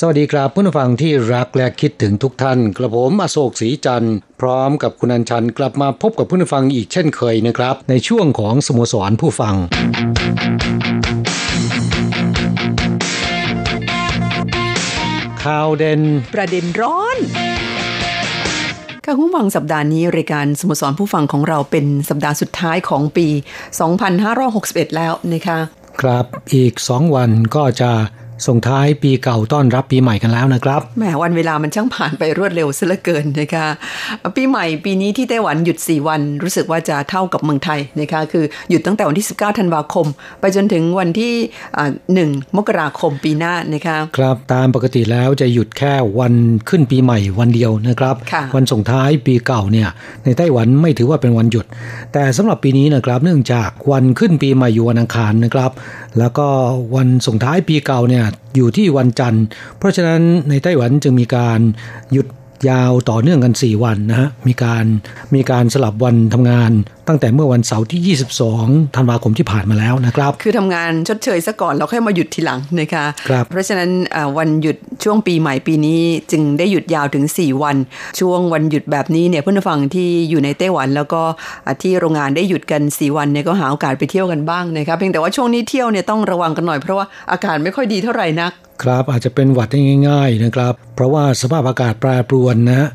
สวัสดีครับเพื่อนผู้ฟังที่รักและคิดถึงทุกท่าน กระผมอโศกศรีจันทร์พร้อมกับคุณอัญชันกลับมาพบกับเพื่อนผู้ฟังอีกเช่นเคยนะครับ ในช่วงของสโมสรผู้ฟัง ข่าวเด่นประเด็นร้อนค่ะคุณผู้ฟังสัปดาห์นี้รายการสโมสรผู้ฟังของเราเป็นสัปดาห์สุดท้ายของปี 2561 แล้วนะคะ ครับอีกสองวันก็จะ ส่งท้ายปีเก่าต้อนรับปีใหม่กันแล้วนะครับแหมวันเวลามันช่างผ่านไปรวดเร็วซะเหลือเกินนะคะปีใหม่ปีนี้ที่ไต้หวันหยุด 4 วัน รู้สึกว่าจะเท่ากับเมืองไทยนะคะคือหยุดตั้งแต่วันที่ 19 ธันวาคม ไปจนถึงวันที่หนึ่งมกราคมปีหน้านะคะครับตามปกติแล้วจะหยุดแค่วันขึ้นปีใหม่วันเดียวนะครับค่ะวันส่งท้ายปีเก่าเนี่ยในไต้หวันไม่ถือว่าเป็นวันหยุด แต่สำหรับปีนี้นะครับเนื่องจากวันขึ้นปีใหม่อยู่วันอังคารนะครับ แล้วก็วันส่งท้ายปีเก่าเนี่ยอยู่ที่วันจันทร์ เพราะฉะนั้นในไต้หวันจึงมีการหยุด ยาวต่อเนื่องกัน 4 วันนะฮะ มีการมีการสลับวันทำงาน ตั้งแต่เมื่อวันเสาร์ที่ 22 ธันวาคมที่ผ่านมาแล้วนะครับ คือทำงานชดเชยซะก่อนแล้วค่อยมาหยุดทีหลังนะคะครับเพราะฉะนั้นอ่าวันหยุดช่วงปีใหม่ปีนี้จึงได้หยุดยาวถึง 4 วัน ช่วงวันหยุดแบบนี้เนี่ยเพื่อนผู้ฟังที่อยู่ในไต้หวัน แล้วก็อ่าที่โรงงานได้หยุดกัน 4 วันเนี่ยก็หาโอกาสไปเที่ยวกันบ้างนะคะเพียงแต่ว่าช่วงนี้เที่ยวเนี่ยต้องระวังกันหน่อยเพราะว่าอากาศไม่ค่อยดีเท่าไหร่นัก ครับอาจจะเป็นหวัดได้ง่าย ๆนะครับ เพราะว่าสภาพอากาศแปรปรวนนะฮะ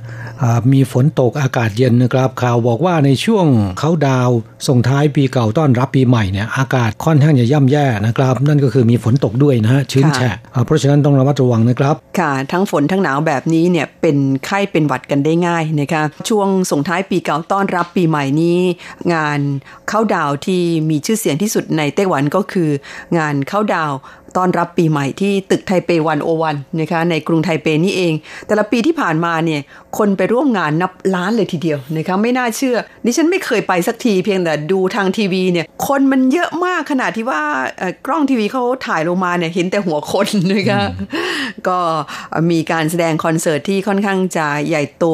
อ่ามีฝนตกอากาศเย็นนะครับ ข่าวบอกว่าในช่วงเขาดาวน์ส่งท้ายปีเก่าต้อนรับปีใหม่เนี่ยอากาศค่อนข้างจะย่ำแย่นะครับ นั่นก็คือมีฝนตกด้วยนะฮะชื้นแฉะอ่าเพราะฉะนั้นต้องระมัดระวังนะครับ ค่ะ ทั้งฝนทั้งหนาวแบบนี้เนี่ยเป็นไข้เป็นหวัดกันได้ง่ายนะคะช่วงส่งท้ายปีเก่าต้อนรับปีใหม่นี้ งานเข้าดาวน์ที่มีชื่อเสียงที่สุดในไต้หวันก็คือ งานเข้าดาวน์ ต้อนรับปีใหม่ที่ตึกไทเปวันโอวันนะคะในกรุงไทเปนี่เอง แต่ละปีที่ผ่านมาเนี่ยคนไปร่วมงานนับล้านเลยทีเดียวนะคะไม่น่าเชื่อดิฉันไม่เคยไปสักทีเพียงแต่ดูทางทีวีเนี่ยคนมันเยอะมากขนาดที่ว่ากล้องทีวีเขาถ่ายลงมาเนี่ยเห็นแต่หัวคนนะคะก็มีการแสดงคอนเสิร์ตที่ค่อนข้างจะใหญ่โต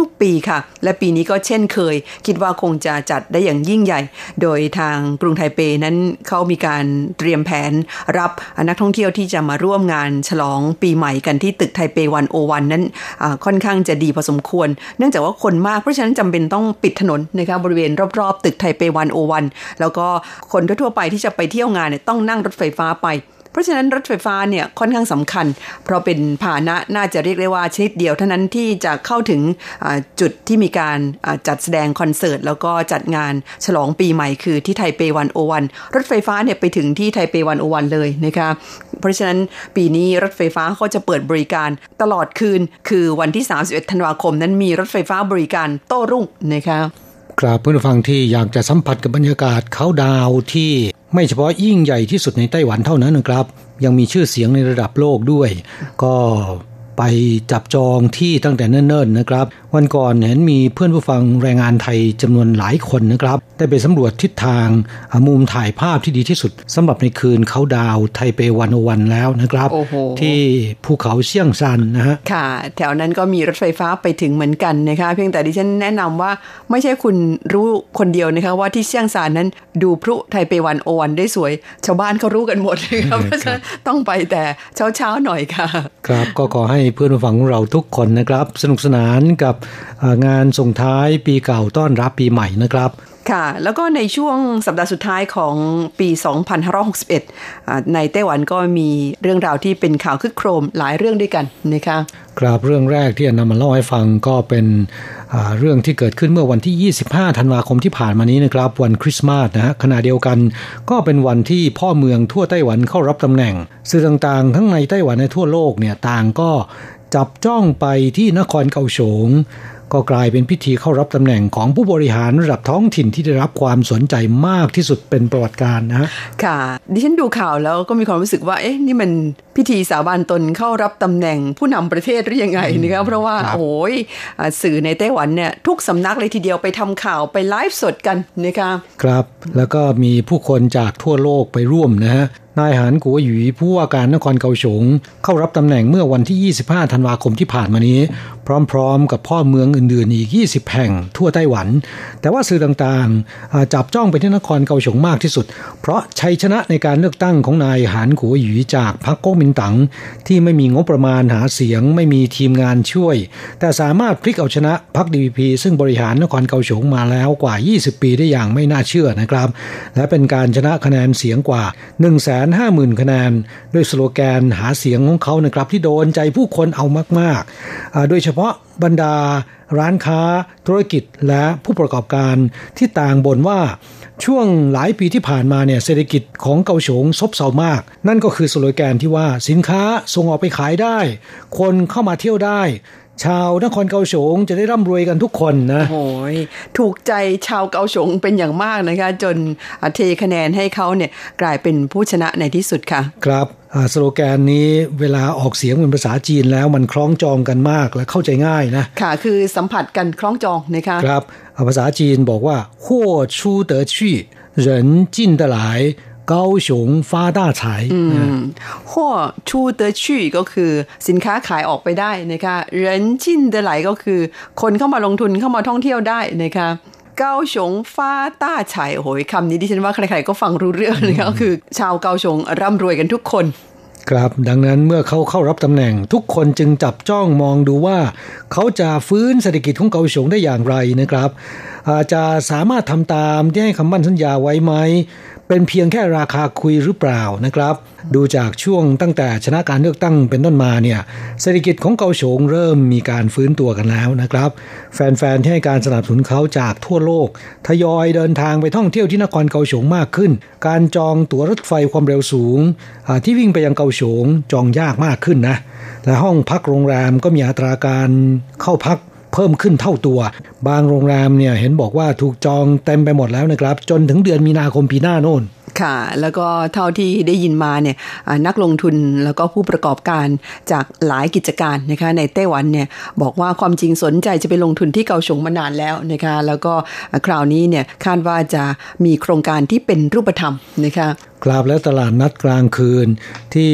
ทุกๆ ปีค่ะ และปีนี้ก็เช่นเคย คิดว่าคงจะจัดได้อย่างยิ่งใหญ่ โดยทางกรุงไทเปนั้นเขามีการเตรียมแผนรับนักท่องเที่ยวที่จะมาร่วมงานฉลองปีใหม่กันที่ตึกไทเปวันโอวันนั้นค่อนข้างจะดีพอสมควร เนื่องจากว่าคนมากเพราะฉะนั้นจำเป็นต้องปิดถนนนะคะบริเวณรอบๆ ตึกไทเปวันโอวันแล้วก็คนทั่วไปที่จะไปเที่ยวงานเนี่ยต้องนั่งรถไฟฟ้าไป เพราะฉะนั้นรถไฟฟ้าเนี่ยค่อนข้างสำคัญ เพราะเป็นพาหนะน่าจะเรียกได้ว่าชนิดเดียวเท่านั้นที่จะเข้าถึงจุดที่มีการจัดแสดงคอนเสิร์ต แล้วก็จัดงานฉลองปีใหม่คือที่ไทเปวันโอวันรถไฟฟ้าเนี่ยไปถึงที่ไทเปวันโอวันเลยนะคะเพราะฉะนั้นปีนี้รถไฟฟ้าก็จะเปิดบริการตลอดคืน คือวันที่ 31 ธันวาคมนั้นมีรถไฟฟ้าบริการโต้รุ่งนะคะครับเพื่อนผู้ฟังที่อยากจะสัมผัสกับบรรยากาศเขาดาวที่ ไม่เฉพาะยิ่งใหญ่ที่สุดในไต้หวันเท่านั้นนะครับ ยังมีชื่อเสียงในระดับโลกด้วย ก็ ไปจับจองที่ตั้งแต่เนิ่นๆนะครับ วันก่อนเห็นมีเพื่อนผู้ฟังแรงงานไทยจำนวนหลายคนนะครับ ได้ไปสำรวจทิศทางอ่ามุมถ่ายภาพที่ดีที่สุดสำหรับในคืนเขาดาวน์ไทเปวันโอวันแล้วนะครับโอ้โหที่ภูเขาเชี่ยงซันนะฮะค่ะ แถวนั้นก็มีรถไฟฟ้าไปถึงเหมือนกันนะคะ เพียงแต่ดิฉันแนะนำว่าไม่ใช่คุณรู้คนเดียวนะคะว่าที่เชียงซานนั้นดูพลุไทเปวันโอวันได้สวย ชาวบ้านเขารู้กันหมดนะคะเพราะฉะนั้นต้องไปแต่เช้าๆหน่อยค่ะ ครับก็ขอให้เพื่อนผู้ฟังของเราทุกคนนะครับ สนุกสนานกับงานส่งท้ายปีเก่าต้อนรับปีใหม่นะครับ ค่ะ แล้วก็ในช่วงสัปดาห์สุดท้ายของปี 2561 ในไต้หวันก็มีเรื่องราวที่เป็นข่าวคึกโครมหลายเรื่องด้วยกันนะคะครับเรื่องแรกที่จะนำมาเล่าให้ฟังก็เป็นเรื่องที่เกิดขึ้นเมื่อวันที่ 25 ธันวาคมที่ผ่านมานี้นะครับ วันคริสต์มาสนะฮะขณะเดียวกัน ก็เป็นวันที่พ่อเมืองทั่วไต้หวันเข้ารับตำแหน่ง สื่อต่างๆ ทั้งในไต้หวันและทั่วโลกเนี่ยต่างก็จับจ้องไปที่นครเกาสง ก็กลายเป็นพิธีเข้ารับตำแหน่งของผู้บริหารระดับท้องถิ่นที่ได้รับความสนใจมากที่สุดเป็นประวัติการนะค่ะ ดิฉันดูข่าวแล้วก็มีความรู้สึกว่า เอ๊ะ นี่มันพิธีสาบานตนเข้ารับตำแหน่งผู้นำประเทศหรือยังไงนะครับเพราะว่าโอ้ยสื่อในไต้หวันเนี่ยทุกสำนักเลยทีเดียวไปทำข่าวไปไลฟ์สดกันนะคะครับ แล้วก็มีผู้คนจากทั่วโลกไปร่วมนะฮะ นายหานกัวหยีผู้ว่าการนครเกาสงเข้ารับตำแหน่งเมื่อวันที่ 25 ธันวาคมที่ผ่านมานี้ พร้อมๆ กับพ่อเมืองอื่นๆ อีก 20 แห่งทั่วไต้หวัน แต่ว่าสื่อต่างๆ จับจ้องไปที่นครเกาสงมากที่สุด เพราะชัยชนะในการเลือกตั้งของนายหานกัวหยีจากพรรคก๊กมินตั๋งที่ไม่มีงบประมาณหาเสียงไม่มีทีมงานช่วย แต่สามารถพลิกเอาชนะพรรคดีพีซึ่งบริหารนครเกาสงมาแล้วกว่า 20 ปีได้อย่างไม่น่าเชื่อนะครับ และเป็นการชนะคะแนนเสียงกว่า1 5 0 0 0 0 คะแนนด้วยสโลแกนหาเสียงของเขานะครับที่โดนใจผู้คนเอามากๆ โดยเฉพาะบรรดาร้านค้าธุรกิจและผู้ประกอบการที่ต่างบ่นว่าช่วงหลายปีที่ผ่านมาเนี่ยเศรษฐกิจของเกาสงซบเซามาก นั่นก็คือสโลแกนที่ว่าสินค้าส่งออกไปขายได้ คนเข้ามาเที่ยวได้ ชาวนครเกาสงจะได้ร่ำรวยกันทุกคนนะโอ้ยถูกใจชาวเกาสงเป็นอย่างมากนะคะจนเทคะแนนให้เขาเนี่ยกลายเป็นผู้ชนะในที่สุดค่ะ ครับสโลแกนนี้เวลาออกเสียงเป็นภาษาจีนแล้วมันคล้องจองกันมากและเข้าใจง่ายนะค่ะคือสัมผัสกันคล้องจองนะคะครับภาษาจีนบอกว่าหัวชูเดอชี่人进得来 高雄发大财หัวชูเดอชี่ก็คือสินค้าขายออกไปได้นะคะ人进得来ก็คือ คนเข้ามาลงทุนเข้ามาท่องเที่ยวได้นะคะเกาสงฟ้าต้าไฉโหยคำนี้ดิฉันว่าใครๆก็ฟังรู้เรื่องเลยก็คือ ชาวเกาสงร่ำรวยกันทุกคน ครับดังนั้นเมื่อเขาเข้ารับตำแหน่ง ทุกคนจึงจับจ้องมองดูว่า เขาจะฟื้นเศรษฐกิจของเกาสงได้อย่างไรนะครับ อาจจะสามารถทำตามที่ให้คำมั่นสัญญาไว้ไหม เป็นเพียงแค่ราคาคุยหรือเปล่านะครับ ดูจากช่วงตั้งแต่ชนะการเลือกตั้งเป็นต้นมาเนี่ยเศรษฐกิจของเกาสงเริ่มมีการฟื้นตัวกันแล้วนะครับ แฟนๆที่ให้การสนับสนุนเขาจากทั่วโลก ทยอยเดินทางไปท่องเที่ยวที่นครเกาสงมากขึ้น การจองตั๋วรถไฟความเร็วสูง ที่วิ่งไปยังเกาสงจองยากมากขึ้นนะและห้องพักโรงแรมก็มีอัตราการเข้าพัก เพิ่มขึ้นเท่าตัว บางโรงแรมเนี่ยเห็นบอกว่าถูกจองเต็มไปหมดแล้วนะครับ จนถึงเดือนมีนาคมปีหน้าโน่นค่ะ แล้วก็เท่าที่ได้ยินมาเนี่ยนักลงทุนแล้วก็ผู้ประกอบการจากหลายกิจการนะคะในไต้หวันเนี่ยบอกว่าความจริงสนใจจะไปลงทุนที่เกาสงมานานแล้วนะคะแล้วก็คราวนี้เนี่ยคาดว่าจะมีโครงการที่เป็นรูปธรรมนะคะกราบแล้วตลาดนัดกลางคืนที่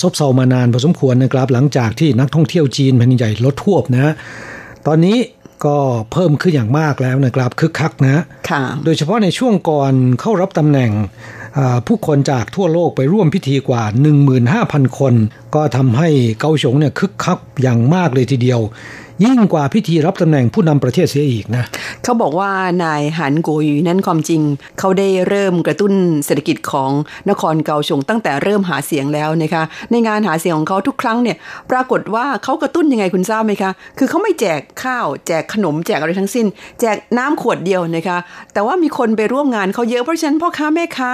ซบเซามานานพอสมควรนะครับหลังจากที่นักท่องเที่ยวจีนแผ่นใหญ่ลดทวบนะ ตอนนี้ก็เพิ่มขึ้นอย่างมากแล้วนะครับคึกคักนะโดยเฉพาะในช่วงก่อนเข้ารับตำแหน่งผู้คนจากทั่วโลกไปร่วมพิธีกว่า 15,000 คน ก็ทำให้เกาสงเนี่ยคึกคักอย่างมากเลยทีเดียว ยิ่งกว่าพิธีรับตำแหน่งผู้นำประเทศเสียอีกนะเขาบอกว่านายหันโกยูนั้นความจริง เขาได้เริ่มกระตุ้นเศรษฐกิจของนครเกาสงตั้งแต่เริ่มหาเสียงแล้วนะคะในงานหาเสียงของเขาทุกครั้งเนี่ยปรากฏว่าเขากระตุ้นยังไงคุณทราบไหมคะ คือเขาไม่แจกข้าว แจกขนมแจกอะไรทั้งสิ้น แจกน้ำขวดเดียวนะคะแต่ว่ามีคนไปร่วมงานเขาเยอะเพราะฉะนั้นพ่อค้าแม่ค้า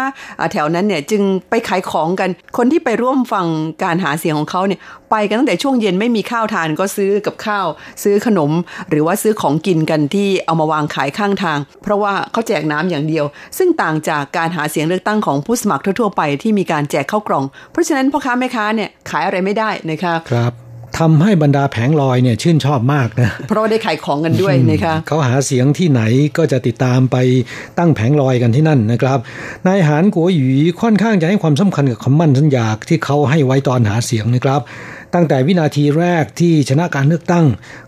แถวนั้นเนี่ยจึงไปขายของกันคนที่ไปร่วมฟังการหาเสียงของเขาเนี่ยไปกันตั้งแต่ช่วงเย็นไม่มีข้าวทานก็ซื้อกับข้าวซื้อขนม หรือว่าซื้อของกินกันที่เอามาวางขายข้างทาง เพราะว่าเขาแจกน้ำอย่างเดียว ซึ่งต่างจากการหาเสียงเลือกตั้งของผู้สมัครทั่วไปที่มีการแจกข้าวกล่อง เพราะฉะนั้นพ่อค้าแม่ค้าเนี่ยขายอะไรไม่ได้นะคะครับ ทำให้บรรดาแผงลอยเนี่ยชื่นชอบมากนะ เพราะได้ขายของกันด้วยนะคะเขาหาเสียงที่ไหนก็จะติดตามไปตั้งแผงลอยกันที่นั่นนะครับนายหานกัวหยีค่อนข้างจะให้ความสำคัญกับคำมั่นสัญญาที่เขาให้ไว้ตอนหาเสียงนะครับ ตั้งแต่วินาทีแรกที่ชนะการเลือกตั้ง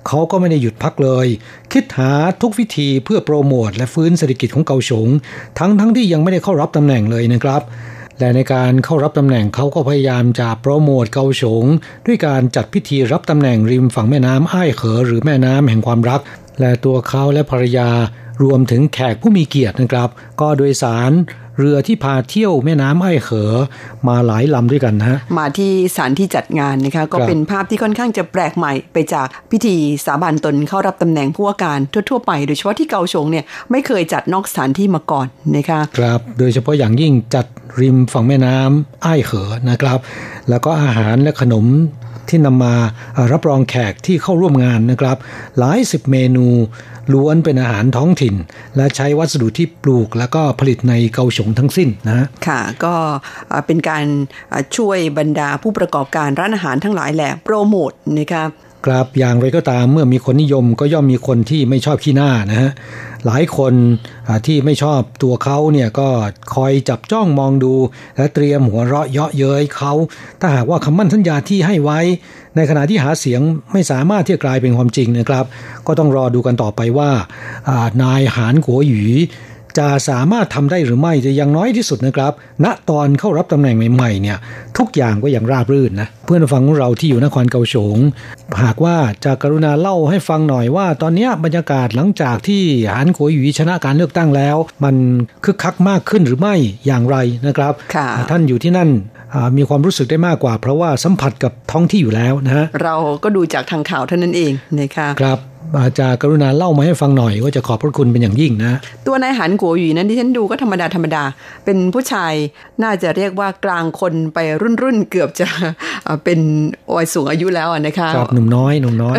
เขาก็ไม่ได้หยุดพักเลย คิดหาทุกวิธีเพื่อโปรโมทและฟื้นเศรษฐกิจของเกาสงทั้งทั้งที่ยังไม่ได้เข้ารับตำแหน่งเลยนะครับ และในการเข้ารับตำแหน่งเขาก็พยายามจะโปรโมทเกาฉงด้วยการจัดพิธีรับตำแหน่งริมฝั่งแม่น้ำอ้ายเขอหรือแม่น้ำแห่งความรัก และตัวเขาและภรรยารวมถึงแขกผู้มีเกียรตินะครับ ก็โดยสาร เรือที่พาเที่ยวแม่น้ำไอ้เขอมาหลายลำด้วยกันนะ มาที่สถานที่จัดงานนะคะ ก็เป็นภาพที่ค่อนข้างจะแปลกใหม่ไปจากพิธีสาบานตนเข้ารับตำแหน่งผู้ว่าการทั่วๆไป โดยเฉพาะที่เกาฉงเนี่ยไม่เคยจัดนอกสถานที่มาก่อนนะคะครับโดยเฉพาะอย่างยิ่งจัดริมฝั่งแม่น้ำไอ้เขอนะครับ แล้วก็อาหารและขนมที่นำมารับรองแขกที่เข้าร่วมงานนะครับ หลายสิบเมนู ล้วนเป็นอาหารท้องถิ่น และใช้วัสดุที่ปลูกแล้วก็ผลิตในเกาฉงทั้งสิ้นนะค่ะก็เป็นการช่วยบรรดาผู้ประกอบการร้านอาหารทั้งหลายแหละโปรโมทนะคะครับอย่างไรก็ตามเมื่อมีคนนิยมก็ย่อมมีคนที่ไม่ชอบขี้หน้านะฮะหลายคนที่ไม่ชอบตัวเขาเนี่ยก็คอยจับจ้องมองดู และเตรียมหัวเราะเยาะเย้ยเขา ถ้าหากว่าคำมั่นสัญญาที่ให้ไว้ ในขณะที่หาเสียงไม่สามารถที่จะกลายเป็นความจริงนะครับ ก็ต้องรอดูกันต่อไปว่านายหานกัวหยีจะสามารถทำได้หรือไม่จะยังน้อยที่สุดนะครับ ณ ตอนเข้ารับตำแหน่งใหม่ๆเนี่ย ทุกอย่างก็ยังราบรื่นนะ เพื่อนฟังของเราที่อยู่นครเกาสงหากว่าจะกรุณาเล่าให้ฟังหน่อยว่า ตอนนี้บรรยากาศหลังจากที่หานขัวหยีชนะการเลือกตั้งแล้ว มันคึกคักมากขึ้นหรือไม่อย่างไรนะครับ ท่านอยู่ที่นั่น มีความรู้สึกได้มากกว่า เพราะว่าสัมผัสกับท้องที่อยู่แล้วนะฮะเราก็ดูจากทางข่าวเท่านั้นเองนะคะครับ อาจารย์กรุณาเล่ามาให้ฟังหน่อยว่าจะขอบพระคุณเป็นอย่างยิ่งนะ ตัวนายหันกัวหยีนั้นที่ฉันดูก็ธรรมดาธรรมดา เป็นผู้ชายน่าจะเรียกว่ากลางคนไปรุ่นรุ่นเกือบจะเป็นวัยสูงอายุแล้วนะคะครับหนุ่มน้อยหนุ่มน้อย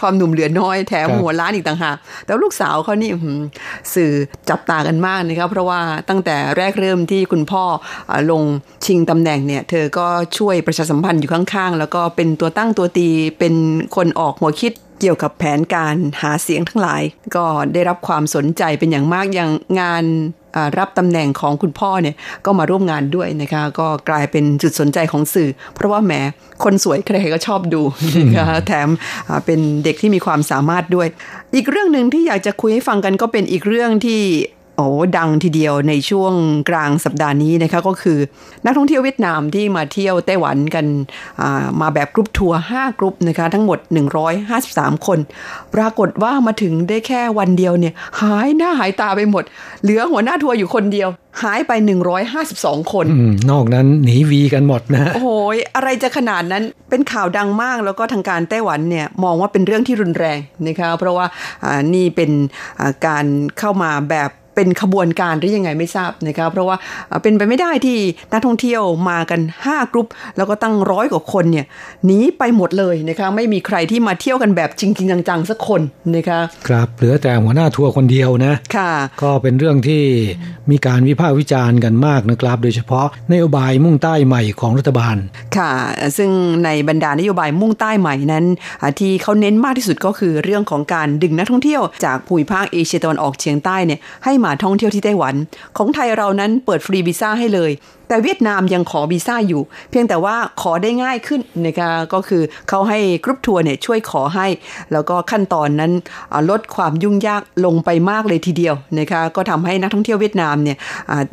ความหนุ่มเหลือน้อยแถมหัวล้านอีกต่างหากแต่ลูกสาวเขานี่สื่อจับตากันมากนะครับเพราะว่าตั้งแต่แรกเริ่มที่คุณพ่อลงชิงตำแหน่งเนี่ยเธอก็ช่วยประชาสัมพันธ์อยู่ข้างๆ แล้วก็เป็นตัวตั้งตัวตีเป็นคนออกหัวคิด เกี่ยวกับแผนการหาเสียงทั้งหลาย ก็ได้รับความสนใจเป็นอย่างมากอย่างงานรับตำแหน่งของคุณพ่อเนี่ยก็มาร่วมงานด้วยนะคะก็กลายเป็นจุดสนใจของสื่อ เพราะว่าแหมคนสวยใครๆก็ชอบดูนะคะแถมเป็นเด็กที่มีความสามารถด้วย อีกเรื่องหนึ่งที่อยากจะคุยให้ฟังกันก็เป็นอีกเรื่องที่โอ้ดังทีเดียวในช่วงกลางสัปดาห์นี้นะคะก็คือ นักท่องเที่ยวเวียดนามที่มาเที่ยวไต้หวันกันมาแบบกรุ๊ปทัวร์5กรุ๊ปนะคะทั้งหมด 153 คน ปรากฏว่ามาถึงได้แค่วันเดียวเนี่ยหายหน้าหายตาไปหมด เหลือหัวหน้าทัวร์อยู่คนเดียว หายไป 152 คนนอกนั้นหนีวีกันหมดนะโอ้ยอะไรจะขนาดนั้นเป็นข่าวดังมากแล้วก็ทางการไต้หวันเนี่ยมองว่าเป็นเรื่องที่รุนแรงนะคะเพราะว่านี่เป็นการเข้ามาแบบ เป็นขบวนการหรือยังไงไม่ทราบนะคะเพราะว่าเป็นไปไม่ได้ที่นักท่องเที่ยวมากัน 5กรุ๊ปแล้วก็ตั้งร้อยกว่าคนเนี่ยหนีไปหมดเลยนะคะไม่มีใครที่มาเที่ยวกันแบบจริงๆจังๆสักคนนะคะครับเหลือแต่หัวหน้าทัวร์คนเดียวนะค่ะก็เป็นเรื่องที่มีการวิพากษ์วิจารณ์กันมากนะครับ โดยเฉพาะนโยบายมุ่งใต้ใหม่ของรัฐบาลค่ะ ซึ่งในบรรดานโยบายมุ่งใต้ใหม่นั้น ที่เขาเน้นมากที่สุดก็คือเรื่องของการดึงนักท่องเที่ยวจากภูมิภาคเอเชียตะวันออกเฉียงใต้เนี่ยให้มาท่องเที่ยวที่ไต้หวัน ของไทยเรานั้นเปิดฟรีวีซ่าให้เลย แต่เวียดนามยังขอวีซ่าอยู่ เพียงแต่ว่าขอได้ง่ายขึ้นนะคะก็คือเขาให้กรุ๊ปทัวร์เนี่ยช่วยขอให้ แล้วก็ขั้นตอนนั้นลดความยุ่งยากลงไปมากเลยทีเดียวนะคะก็ทำให้นักท่องเที่ยวเวียดนามเนี่ย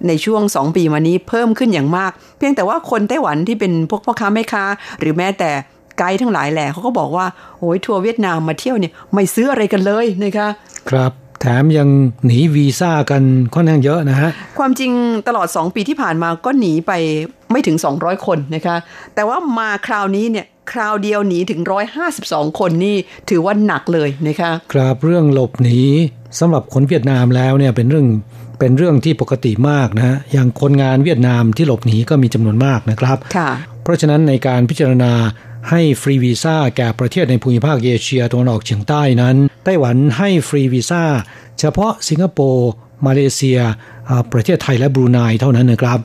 ในช่วง 2 ปีมานี้เพิ่มขึ้นอย่างมาก เพียงแต่ว่าคนไต้หวันที่เป็นพวกพ่อค้าแม่ค้า หรือแม้แต่ไกด์ทั้งหลายแหล่เขาก็บอกว่าโอ้ยทัวร์เวียดนามมาเที่ยวเนี่ยไม่ซื้ออะไรกันเลยนะคะครับ แถมยังหนีวีซ่ากันค่อนข้างเยอะนะฮะ ความจริงตลอด 2 ปีที่ผ่านมาก็หนีไปไม่ถึง 200 คนนะคะ แต่ว่ามาคราวนี้เนี่ยคราวเดียวหนีถึง 152 คนนี่ถือว่าหนักเลยนะคะครับเรื่องหลบหนีสำหรับคนเวียดนามแล้วเนี่ยเป็นเรื่องเป็นเรื่องที่ปกติมากนะฮะอย่างคนงานเวียดนามที่หลบหนีก็มีจำนวนมากนะครับค่ะเพราะฉะนั้นในการพิจารณา ให้ฟรีวีซ่าแก่ประเทศในภูมิภาคเอเชียตะวันออกเฉียงใต้นั้น ไต้หวันให้ฟรีวีซ่าเฉพาะสิงคโปร์มาเลเซีย ประเทศไทยและบรูไนเท่านั้นนะครับ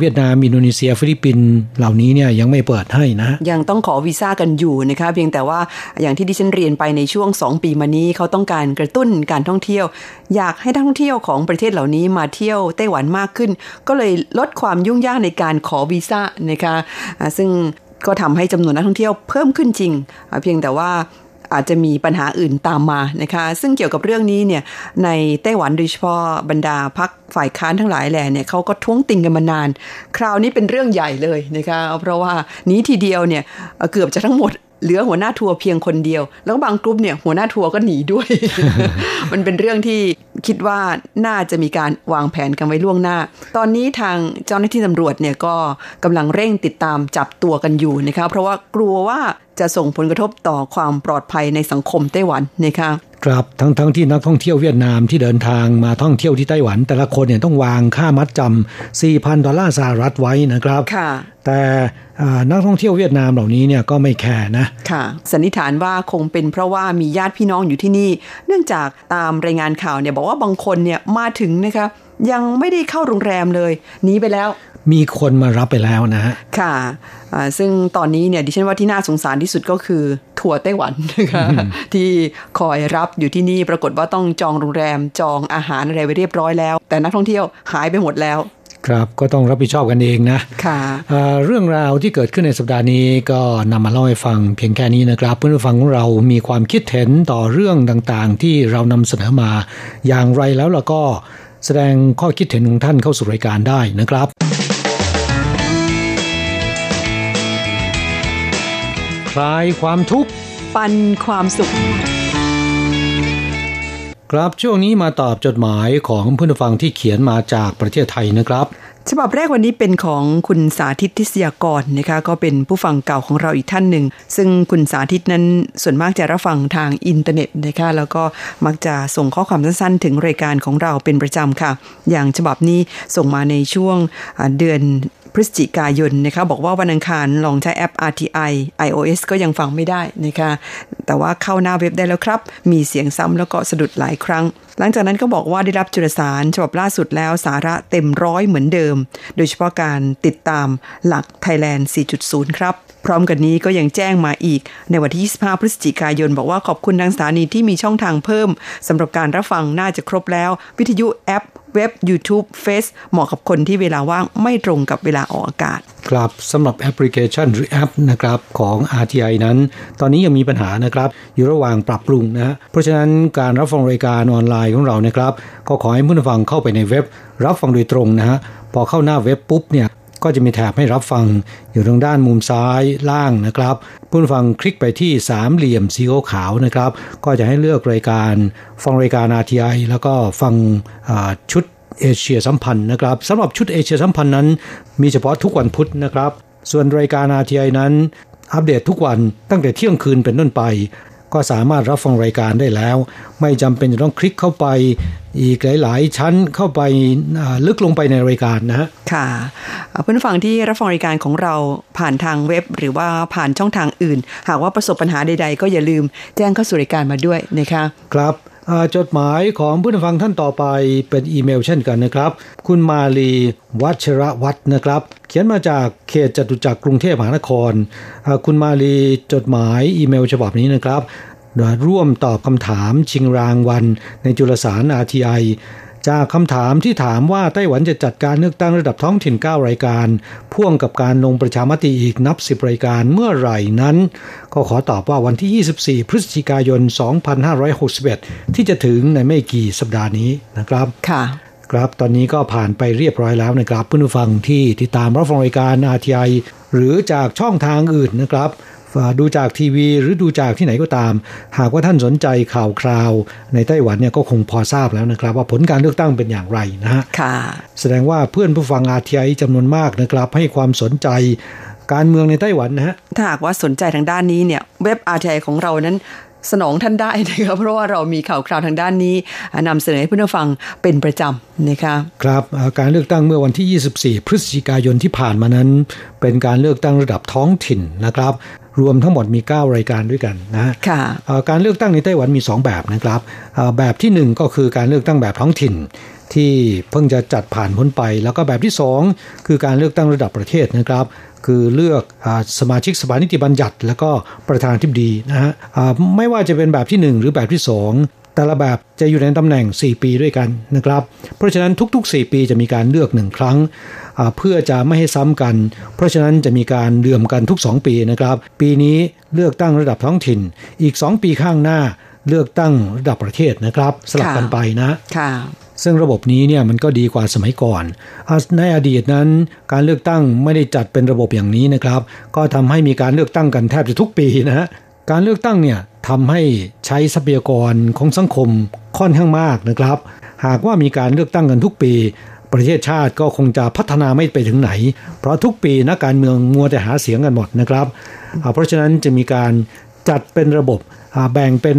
เวียดนามอินโดนีเซีย ฟิลิปปินส์เหล่านี้เนี่ยยังไม่เปิดให้นะ ยังต้องขอวีซ่ากันอยู่นะคะเพียงแต่ว่าอย่างที่ดิฉันเรียนไปในช่วง 2 ปีมานี้เขาต้องการกระตุ้นการท่องเที่ยว อยากให้ท่องเที่ยวของประเทศเหล่านี้มาเที่ยวไต้หวันมากขึ้น ก็เลยลดความยุ่งยากในการขอวีซ่านะคะซึ่ง ก็ทำให้จำนวนนักท่องเที่ยวเพิ่มขึ้นจริง เพียงแต่ว่าอาจจะมีปัญหาอื่นตามมานะคะ ซึ่งเกี่ยวกับเรื่องนี้เนี่ยในไต้หวันโดยเฉพาะบรรดาพักฝ่ายค้านทั้งหลายแหล่เนี่ยเขาก็ท้วงติงกันมานาน คราวนี้เป็นเรื่องใหญ่เลยนะคะ เพราะว่านี้ทีเดียวเนี่ยเกือบจะทั้งหมดเหลือหัวหน้าทัวร์เพียงคนเดียว แล้วบางกลุ่มเนี่ยหัวหน้าทัวร์ก็หนีด้วย มันเป็นเรื่องที่ คิดว่าน่าจะมีการวางแผนกันไว้ล่วงหน้า ตอนนี้ทางเจ้าหน้าที่ตำรวจเนี่ยก็กำลังเร่งติดตามจับตัวกันอยู่นะคะเพราะว่ากลัวว่าจะส่งผลกระทบต่อความปลอดภัยในสังคมไต้หวันนะคะ ครับทั้งทั้งที่นักท่องเที่ยวเวียดนามที่เดินทางมาท่องเที่ยวที่ไต้หวัน แต่ละคนเนี่ยต้องวางค่ามัดจำ4,000 ดอลลาร์สหรัฐไว้นะครับค่ะแต่นักท่องเที่ยวเวียดนามเหล่านี้เนี่ยก็ไม่แคร์นะ ค่ะสันนิษฐานว่าคงเป็นเพราะว่ามีญาติพี่น้องอยู่ที่นี่ เนื่องจากตามรายงานข่าวเนี่ยบอกว่าบางคนเนี่ยมาถึงนะคะ ยังไม่ได้เข้าโรงแรมเลยหนีไปแล้ว มีคนมารับไปแล้วนะฮะค่ะซึ่งตอนนี้เนี่ยดิฉันว่าที่น่าสงสารที่สุดก็คือทัวร์ไต้หวันนะคะที่คอยรับอยู่ที่นี่ปรากฏว่าต้องจองโรงแรมจองอาหารอะไรไว้เรียบร้อยแล้ว แต่นักท่องเที่ยวหายไปหมดแล้วครับก็ต้องรับผิดชอบกันเองนะค่ะเรื่องราวที่เกิดขึ้นในสัปดาห์นี้ก็นำมาเล่าให้ฟังเพียงแค่นี้นะครับ เพื่อนผู้ฟังของเรามีความคิดเห็นต่อเรื่องต่างๆ ที่เรานำเสนอมาอย่างไรแล้วเราก็ แสดงข้อคิดเห็นของท่านเข้าสู่รายการได้นะครับคลายความทุกข์ ปันความสุข ครับช่วงนี้มาตอบจดหมายของผู้ฟังที่เขียนมาจากประเทศไทยนะครับ ฉบับแรกวันนี้เป็นของคุณสาธิตทิศยากรนะคะ ก็เป็นผู้ฟังเก่าของเราอีกท่านหนึ่ง ซึ่งคุณสาธิตนั้นส่วนมากจะรับฟังทางอินเทอร์เน็ตนะคะแล้วก็มักจะส่งข้อความสั้นๆ ถึงรายการของเราเป็นประจำค่ะ อย่างฉบับนี้ส่งมาในช่วงเดือน พฤศจิกายนนะคะบอกว่าวันอังคารลองใช้แอป RTI iOS ก็ยังฟังไม่ได้นะคะแต่ว่าเข้าหน้าเว็บได้แล้วครับ มีเสียงซ้ำแล้วก็สะดุดหลายครั้ง หลังจากนั้นก็บอกว่าได้รับจุลสารฉบับล่าสุดแล้วสาระเต็มร้อยเหมือนเดิม โดยเฉพาะการติดตามหลัก Thailand 4.0 ครับ พร้อมกันนี้ก็ยังแจ้งมาอีก ในวันที่ 25 พฤศจิกายน บอกว่าขอบคุณทางสถานีที่มีช่องทางเพิ่มสำหรับการรับฟังน่าจะครบแล้ว วิทยุแอป เว็บ YouTube Face เหมาะกับคนที่เวลาว่างไม่ตรงกับเวลาออกอากาศ ครับสำหรับแอปพลิเคชันหรือแอปนะครับของ RTI นั้น ตอนนี้ยังมีปัญหานะครับ อยู่ระหว่างปรับปรุงนะเพราะฉะนั้นการรับฟังรายการออนไลน์ของเรานะครับ ก็ขอให้ผู้ฟังเข้าไปในเว็บ รับฟังโดยตรงนะฮะพอเข้าหน้าเว็บปุ๊บเนี่ย ก็จะมีแถบให้รับฟังอยู่ทางด้านมุมซ้ายล่างนะครับผู้ฟังคลิกไปที่สามเหลี่ยมสีขาวนะครับ ก็จะให้เลือกรายการ ฟังรายการ RTI แล้วก็ฟังชุดเอเชียสัมพันธ์นะครับสำหรับชุดเอเชียสัมพันธ์นั้น มีเฉพาะทุกวันพุธนะครับ ส่วนรายการ RTI นั้นอัปเดตทุกวันตั้งแต่เที่ยงคืนเป็นต้นไป ก็สามารถรับฟังรายการได้แล้ว ไม่จำเป็นจะต้องคลิกเข้าไปอีกหลาย ๆ ชั้นเข้าไปลึกลงไปในรายการนะฮะค่ะเพื่อนฟังที่รับฟังรายการของเราผ่านทางเว็บ หรือว่าผ่านช่องทางอื่น หากว่าประสบปัญหาใด ๆ ก็อย่าลืมแจ้งเข้าสู่รายการมาด้วยนะคะ ครับ จดหมายของผู้ฟังท่านต่อไปเป็นอีเมลเช่นกันนะครับ คุณมาลีวัชระวัฒนะครับ เขียนมาจากเขตจตุจักรกรุงเทพมหานคร คุณมาลีจดหมายอีเมลฉบับนี้นะครับร่วมตอบคำถามชิงรางวัลในจุลสาร RTI จากคำถามที่ถามว่าไต้หวันจะจัดการเลือกตั้งระดับท้องถิ่น 9 รายการ พ่วงกับการลงประชามติอีกนับ 10 รายการเมื่อไหร่นั้น ก็ขอตอบว่าวันที่ 24 พฤศจิกายน 2561 ที่จะถึงในไม่กี่สัปดาห์นี้นะครับค่ะครับตอนนี้ก็ผ่านไปเรียบร้อยแล้วนะครับเพื่อนผู้ฟังที่ติดตามรับฟังรายการ RTI หรือจากช่องทางอื่นนะครับ ดูจากทีวีหรือดูจากที่ไหนก็ตาม หากว่าท่านสนใจข่าวคราว ในไต้หวันเนี่ยก็คงพอทราบแล้วนะครับ ว่าผลการเลือกตั้งเป็นอย่างไรนะฮะแสดงว่าเพื่อนผู้ฟังอาทีไอจำนวนมากนะครับ ให้ความสนใจการเมืองในไต้หวันนะฮะถ้าหากว่าสนใจทางด้านนี้เนี่ยเว็บอาทีไอของเรานั้นสนองท่านได้นะครับเพราะว่าเรามีข่าวคราวทางด้านนี้นำเสนอให้เพื่อนฟังเป็นประจำนะคะครับการเลือกตั้งเมื่อวันที่ 24 พฤศจิกายนที่ผ่านมานั้น เป็นการเลือกตั้งระดับท้องถิ่นนะครับ รวมทั้งหมดมี 9 รายการด้วยกันนะค่ะการเลือกตั้งในไต้หวันมี 2 แบบนะครับแบบที่ 1 ก็คือการเลือกตั้งแบบท้องถิ่นที่เพิ่งจะจัดผ่านพ้นไป แล้วก็แบบที่ 2 คือการเลือกตั้งระดับประเทศนะครับ คือเลือกอสมาชิกสภานิติบัญญัติ แล้วก็ประธานทิบดีนะฮะไม่ว่าจะเป็นแบบที่ 1 หรือแบบที่ 2 แต่ละแบบจะอยู่ในตำแหน่ง 4 ปีด้วยกันนะครับ เพราะฉะนั้นทุกๆ 4 ปีจะมีการเลือกหนึ่งครั้ง เพื่อจะไม่ให้ซ้ำกัน เพราะฉะนั้นจะมีการเลื่อมกันทุก 2 ปีนะครับ ปีนี้เลือกตั้งระดับท้องถิ่น อีก 2 ปีข้างหน้าเลือกตั้งระดับประเทศนะครับ สลับกันไปนะค่ะซึ่งระบบนี้เนี่ยมันก็ดีกว่าสมัยก่อน ในอดีตนั้นการเลือกตั้งไม่ได้จัดเป็นระบบอย่างนี้นะครับ ก็ทำให้มีการเลือกตั้งกันแทบจะทุกปีนะฮะการเลือกตั้งเนี่ยทำให้ใช้ทรัพยากรของสังคมค่อนข้างมากนะครับ หากว่ามีการเลือกตั้งกันทุกปี ประเทศชาติก็คงจะพัฒนาไม่ไปถึงไหน เพราะทุกปีนักการเมืองมัวแต่หาเสียงกันหมดนะครับ เพราะฉะนั้นจะมีการจัดเป็นระบบแบ่งเป็น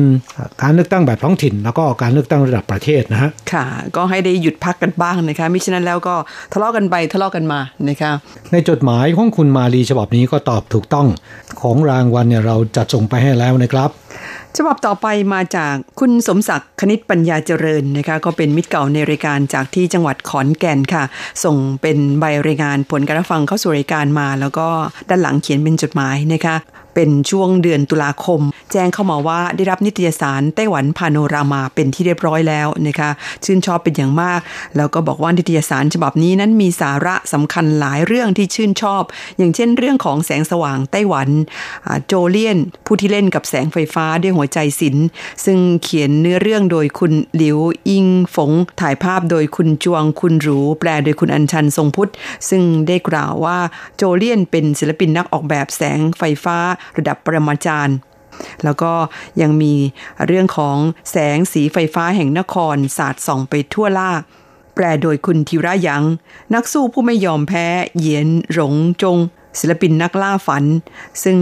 การเลือกตั้งแบบท้องถิ่น แล้วก็การเลือกตั้งระดับประเทศนะฮะค่ะ ก็ให้ได้หยุดพักกันบ้างนะคะมิฉะนั้นแล้วก็ทะเลาะกันไปทะเลาะกันมานะคะในจดหมายของคุณมาลีฉบับนี้ก็ตอบถูกต้องของรางวัลเนี่ยเราจัดส่งไปให้แล้วนะครับฉบับต่อไปมาจากคุณสมศักดิ์คณิตปัญญาเจริญนะคะก็เป็นมิตรเก่าในรายการจากที่จังหวัดขอนแก่นค่ะ ส่งเป็นใบรายงานผลการฟังเข้าสู่รายการมา แล้วก็ด้านหลังเขียนเป็นจดหมายนะคะเป็นช่วงเดือนตุลาคม แจ้งเข้ามาว่าได้รับนิตยสารไต้หวันพาโนรามาเป็นที่เรียบร้อยแล้วนะคะชื่นชอบเป็นอย่างมาก แล้วก็บอกว่านิตยสารฉบับนี้นั้นมีสาระสำคัญหลายเรื่องที่ชื่นชอบ อย่างเช่นเรื่องของแสงสว่างไต้หวันโจเลียนผู้ที่เล่นกับแสงไฟฟ้าด้วยหัวใจศิลป์ซึ่งเขียนเนื้อเรื่องโดยคุณหลิวอิงฝง ถ่ายภาพโดยคุณจวงคุณหรู แปลโดยคุณอัญชันทรงพุทธ ซึ่งได้กล่าวว่าโจเลียนเป็นศิลปินนักออกแบบแสงไฟฟ้าระดับปรมาจารย์แล้วก็ยังมีเรื่องของแสงสีไฟฟ้าแห่งนครสาดส่องไปทั่วล่า แปลโดยคุณธีระยัง นักสู้ผู้ไม่ยอมแพ้เหยียนหลงจง ศิลปินนักล่าฝัน ซึ่ง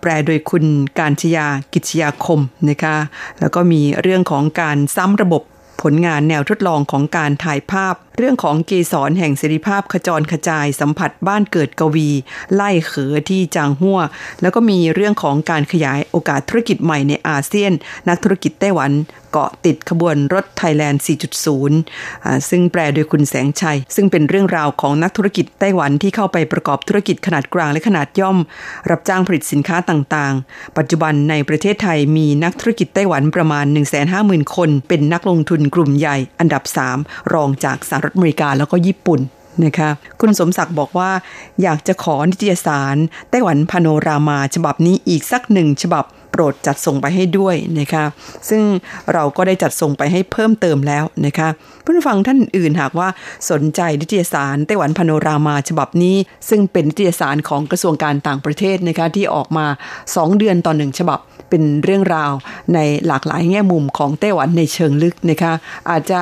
แปลโดยคุณการชยากิจยาคมนะคะแล้วก็มีเรื่องของการซ้ำระบบผลงานแนวทดลองของการถ่ายภาพ เรื่องของเกสรแห่งเสรีภาพขจรขจายสัมผัสบ้านเกิดกวี ไล่เขอที่จางหัวแล้วก็มีเรื่องของการขยายโอกาสธุรกิจใหม่ในอาเซียน นักธุรกิจไต้หวันเกาะติดขบวนรถไทยแลนด์ 4.0 ซึ่งแปลโดยคุณแสงชัย ซึ่งเป็นเรื่องราวของนักธุรกิจไต้หวันที่เข้าไปประกอบธุรกิจขนาดกลางและขนาดย่อม รับจ้างผลิตสินค้าต่างๆ ปัจจุบันในประเทศไทยมีนักธุรกิจไต้หวันประมาณ 150,000 คน เป็นนักลงทุนกลุ่มใหญ่อันดับ 3 รองจากสหรัฐอเมริกาแล้วก็ญี่ปุ่นนะคะคุณสมศักดิ์บอกว่าอยากจะขอนิตยสารไต้หวันพาโนรามาฉบับนี้อีกสักหนึ่งฉบับโปรดจัดส่งไปให้ด้วยนะคะซึ่งเราก็ได้จัดส่งไปให้เพิ่มเติมแล้วนะคะผู้ฟังท่านอื่นหากว่าสนใจนิตยสารไต้หวันพาโนรามาฉบับนี้ ซึ่งเป็นนิตยสารของกระทรวงการต่างประเทศนะคะที่ออกมา 2 เดือนต่อหนึ่งฉบับเป็นเรื่องราวในหลากหลายแง่มุมของไต้หวันในเชิงลึกนะคะอาจจะ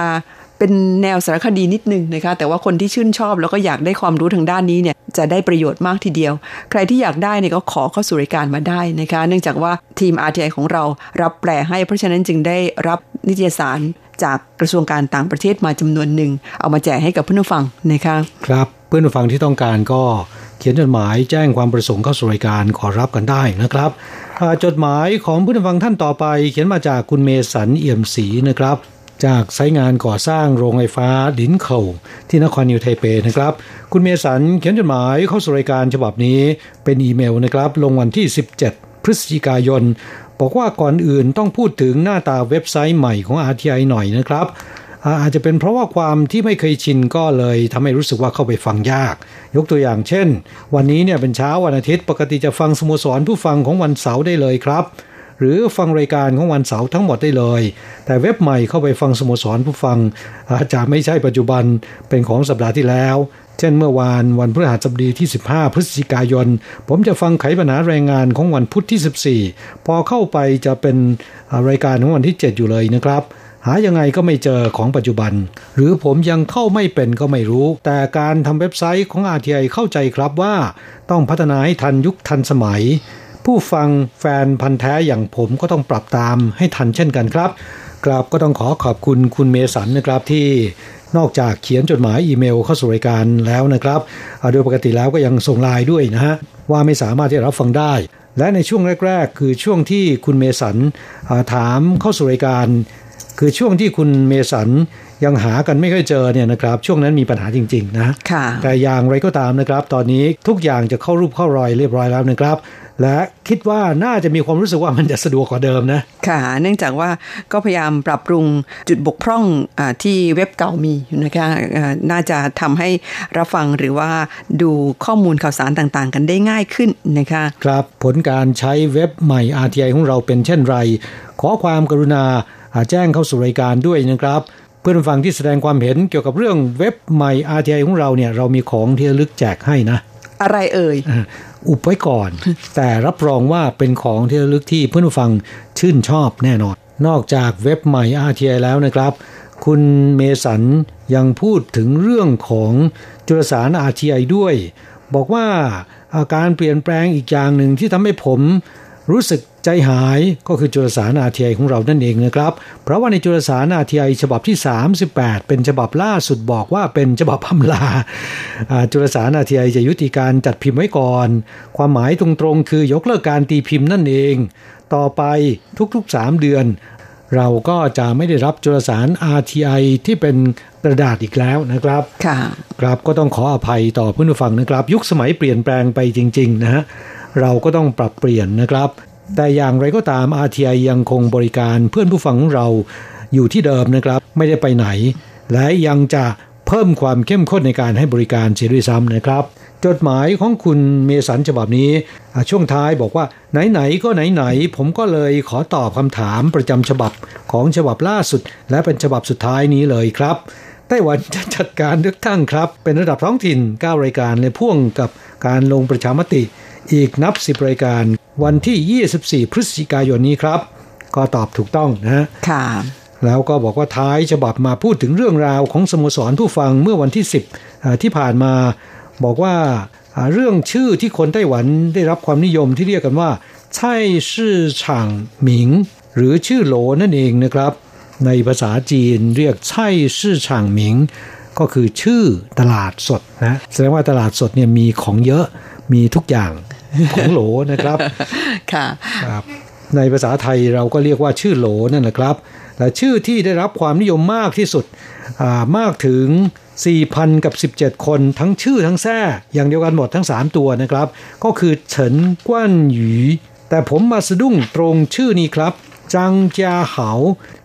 เป็นแนวสารคดีนิดนึงนะคะ แต่ว่าคนที่ชื่นชอบแล้วก็อยากได้ความรู้ทางด้านนี้เนี่ยจะได้ประโยชน์มากทีเดียว ใครที่อยากได้เนี่ยก็ขอเข้าสู่รายการมาได้นะคะ เนื่องจากว่าทีม RTI ของเรารับแปลให้เพราะฉะนั้นจึงได้รับนิตยสารจากกระทรวงการต่างประเทศมาจำนวนหนึ่ง เอามาแจกให้กับเพื่อนผู้ฟังนะคะครับเพื่อนผู้ฟังที่ต้องการก็เขียนจดหมายแจ้งความประสงค์เข้าสู่รายการขอรับกันได้นะครับจดหมายของผู้นฟังท่านต่อไป เขียนมาจากคุณเมสันเอี่ยมศรีนะครับ จากไซต์งานก่อสร้างโรงไฟฟ้าหลินโข่วที่นครนิวไทเปนะครับ คุณเมสันเขียนจดหมายเข้าสู่รายการฉบับนี้เป็นอีเมลนะครับ ลงวันที่ 17 พฤศจิกายน บอกว่าก่อนอื่นต้องพูดถึงหน้าตาเว็บไซต์ใหม่ของ RTI หน่อยนะครับอาจจะเป็นเพราะว่าความที่ไม่เคยชินก็เลยทำให้รู้สึกว่าเข้าไปฟังยาก ยกตัวอย่างเช่น วันนี้เนี่ยเป็นเช้าวันอาทิตย์ปกติจะฟังสโมสรผู้ฟังของวันเสาร์ได้เลยครับ หรือฟังรายการของวันเสาร์ทั้งหมดได้เลย แต่เว็บใหม่เข้าไปฟังสโมสรผู้ฟัง อาจจะไม่ใช่ปัจจุบันเป็นของสัปดาห์ที่แล้ว เช่นเมื่อวานวันพฤหัสบดีที่ 15 พฤศจิกายน ผมจะฟังไขปัญหาแรงงานของวันพุธที่ 14 พอเข้าไปจะเป็นรายการของวันที่ 7 อยู่เลยนะครับหายังไงก็ไม่เจอของปัจจุบัน หรือผมยังเข้าไม่เป็นก็ไม่รู้ แต่การทำเว็บไซต์ของ RTI เข้าใจครับว่า ต้องพัฒนาให้ทันยุคทันสมัย ผู้ฟังแฟนพันธ์แท้อย่างผมก็ต้องปรับตามให้ทันเช่นกันครับกราบก็ต้องขอขอบคุณคุณเมสันนะครับที่นอกจากเขียนจดหมายอีเมลเข้าสู่รายการแล้วนะครับโดยปกติแล้วก็ยังส่งไลน์ด้วยนะฮะว่าไม่สามารถที่จะรับฟังได้ และในช่วงแรก ๆ คือช่วงที่คุณเมสันถามเข้าสู่รายการ คือช่วงที่คุณเมสันยังหากันไม่ค่อยเจอเนี่ยนะครับช่วงนั้นมีปัญหาจริง ๆ นะแต่อย่างไรก็ตามนะครับ ตอนนี้ทุกอย่างจะเข้ารูปเข้ารอยเรียบร้อยแล้วนะครับ และคิดว่าน่าจะมีความรู้สึกว่ามันจะสะดวกกว่าเดิมนะ ค่ะ เนื่องจากว่าก็พยายามปรับปรุงจุดบกพร่องอที่เว็บเก่ามีนะคะน่าจะทำให้รับฟังหรือว่าดูข้อมูลข่าวสารต่างๆ กันได้ง่ายขึ้นนะคะ ครับผลการใช้เว็บใหม่ RTI ของเราเป็นเช่นไร ขอความกรุณาแจ้งเข้าสู่รายการด้วยนะครับพื่อนฟังที่แสดงความเห็นเกี่ยวกับเรื่องเว็บใหม่ RTI ของเราเนี่ยเรามีของที่ระลึกแจกให้นะ อะไรเอ่ย อุบไว้ก่อน แต่รับรองว่าเป็นของที่ระลึกที่เพื่อนผู้ฟังชื่นชอบแน่นอน นอกจากเว็บใหม่ RTI แล้วนะครับ คุณเมสันยังพูดถึงเรื่องของจุลสาร RTI ด้วย บอกว่าอาการเปลี่ยนแปลงอีกอย่างหนึ่งที่ทำให้ผมรู้สึก ใจหายก็คือจุลสารอาทีไอของเรานั่นเองนะครับ เพราะว่าในจุลสารอาทีไอฉบับที่ 38 เป็นฉบับล่าสุดบอกว่าเป็นฉบับพำลาจุลสารอาทีไอจะยุติการจัดพิมพ์ไว้ก่อน ความหมายตรงๆ คือยกเลิกการตีพิมพ์นั่นเอง ต่อไปทุกๆ 3 เดือน เราก็จะไม่ได้รับจุลสาร RTI ที่เป็นกระดาษอีกแล้วนะครับ ค่ะครับก็ต้องขออภัยต่อเพื่อนผู้ฟังนะครับ ยุคสมัยเปลี่ยนแปลงไปจริง ๆ นะฮะเราก็ต้องปรับเปลี่ยนนะครับ แต่อย่างไรก็ตาม RTI ยังคงบริการเพื่อนผู้ฟังของเราอยู่ที่เดิมนะครับ ไม่ได้ไปไหน และยังจะเพิ่มความเข้มข้นในการให้บริการเสียด้วยซ้ำนะครับ จดหมายของคุณเมสันฉบับนี้ ช่วงท้ายบอกว่าไหนๆก็ไหนๆผมก็เลยขอตอบคำถามประจำฉบับของฉบับล่าสุด และเป็นฉบับสุดท้ายนี้เลยครับไต้หวันจะจัดการเลือกตั้งครับ เป็นระดับท้องถิ่น 9 รายการและพ่วงกับการลงประชามติ อีกนับสิบรายการ วันที่ 24 พฤศจิกายนนี้ครับ ก็ตอบถูกต้องนะค่ะ แล้วก็บอกว่าท้ายฉบับมาพูดถึงเรื่องราวของสโมสรผู้ฟังเมื่อวันที่ 10 ที่ผ่านมาบอกว่าเรื่องชื่อที่คนไต้หวันได้รับความนิยมที่เรียกกันว่าไช่ชื่อฉางหมิง หรือชื่อโหลนั่นเองนะครับ ในภาษาจีนเรียกไช่ชื่อฉางหมิง ก็คือชื่อตลาดสดนะแสดงว่าตลาดสดเนี่ยมีของเยอะมีทุกอย่าง ของโหลนะครับค่ะครับ ในภาษาไทยเราก็เรียกว่าชื่อโหลนั่นแหละครับและชื่อที่ได้รับความนิยมมากที่สุดมากถึง 4,000 กับ 17 คนทั้งชื่อทั้งแท้อย่างเดียวกันหมดทั้ง 3 ตัวนะครับ ก็คือเฉินกวนหยีแต่ผมมาสะดุ้งตรงชื่อนี้ครับจังจาเหา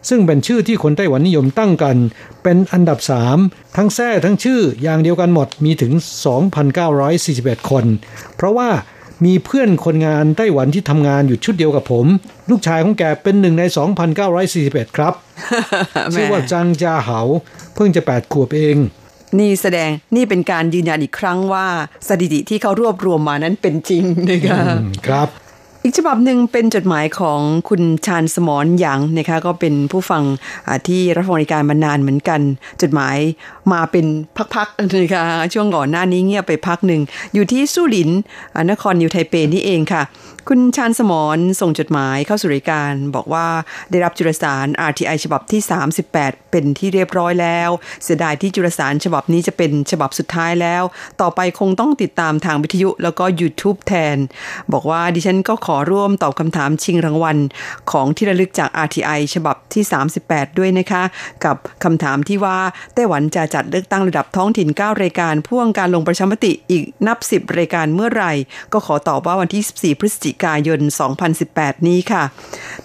ซึ่งเป็นชื่อที่คนไต้หวันนิยมตั้งกัน เป็นอันดับ 3 ทั้งแท้ทั้งชื่ออย่างเดียวกันหมดมีถึง 2,941 คน เพราะว่า มีเพื่อนคนงานไต้หวันที่ทำงานอยู่ชุดเดียวกับผม ลูกชายของแกเป็นหนึ่งใน 2,941 ครับชื่อว่าจังจาเหา เพิ่งจะ 8 ขวบเอง นี่แสดงนี่เป็นการยืนยันอีกครั้งว่าสถิติที่เขารวบรวมมานั้นเป็นจริงนะคะครับอีกฉบับหนึ่งเป็นจดหมายของคุณชาญสมรหยางนะคะก็เป็นผู้ฟังที่รับฟังรายการมานานเหมือนกัน จดหมายมาเป็นพักๆนะคะช่วงก่อนหน้านี้เงียบไปพักหนึ่ง อยู่ที่สุรินนครนิวไทเปนี่เองค่ะ คุณชานสมรส่งจดหมายเข้าสู่รายการบอกว่าได้รับจุลสาร RTI ฉบับที่ 38 เป็นที่เรียบร้อยแล้ว เสียดายที่จุลสารฉบับนี้จะเป็นฉบับสุดท้ายแล้ว ต่อไปคงต้องติดตามทางวิทยุแล้วก็ YouTube แทน บอกว่าดิฉันก็ขอร่วมตอบคำถามชิงรางวัล ของที่ระลึกจาก RTI ฉบับที่ 38 ด้วยนะคะ กับคำถามที่ว่าไต้หวันจะจัดเลือกตั้งระดับท้องถิ่น 9 รายการพ่วงการลงประชามติอีกนับ 10 รายการเมื่อไหร่ ก็ขอตอบว่าวันที่ 14 พฤศจิกายน 2018 นี้ค่ะ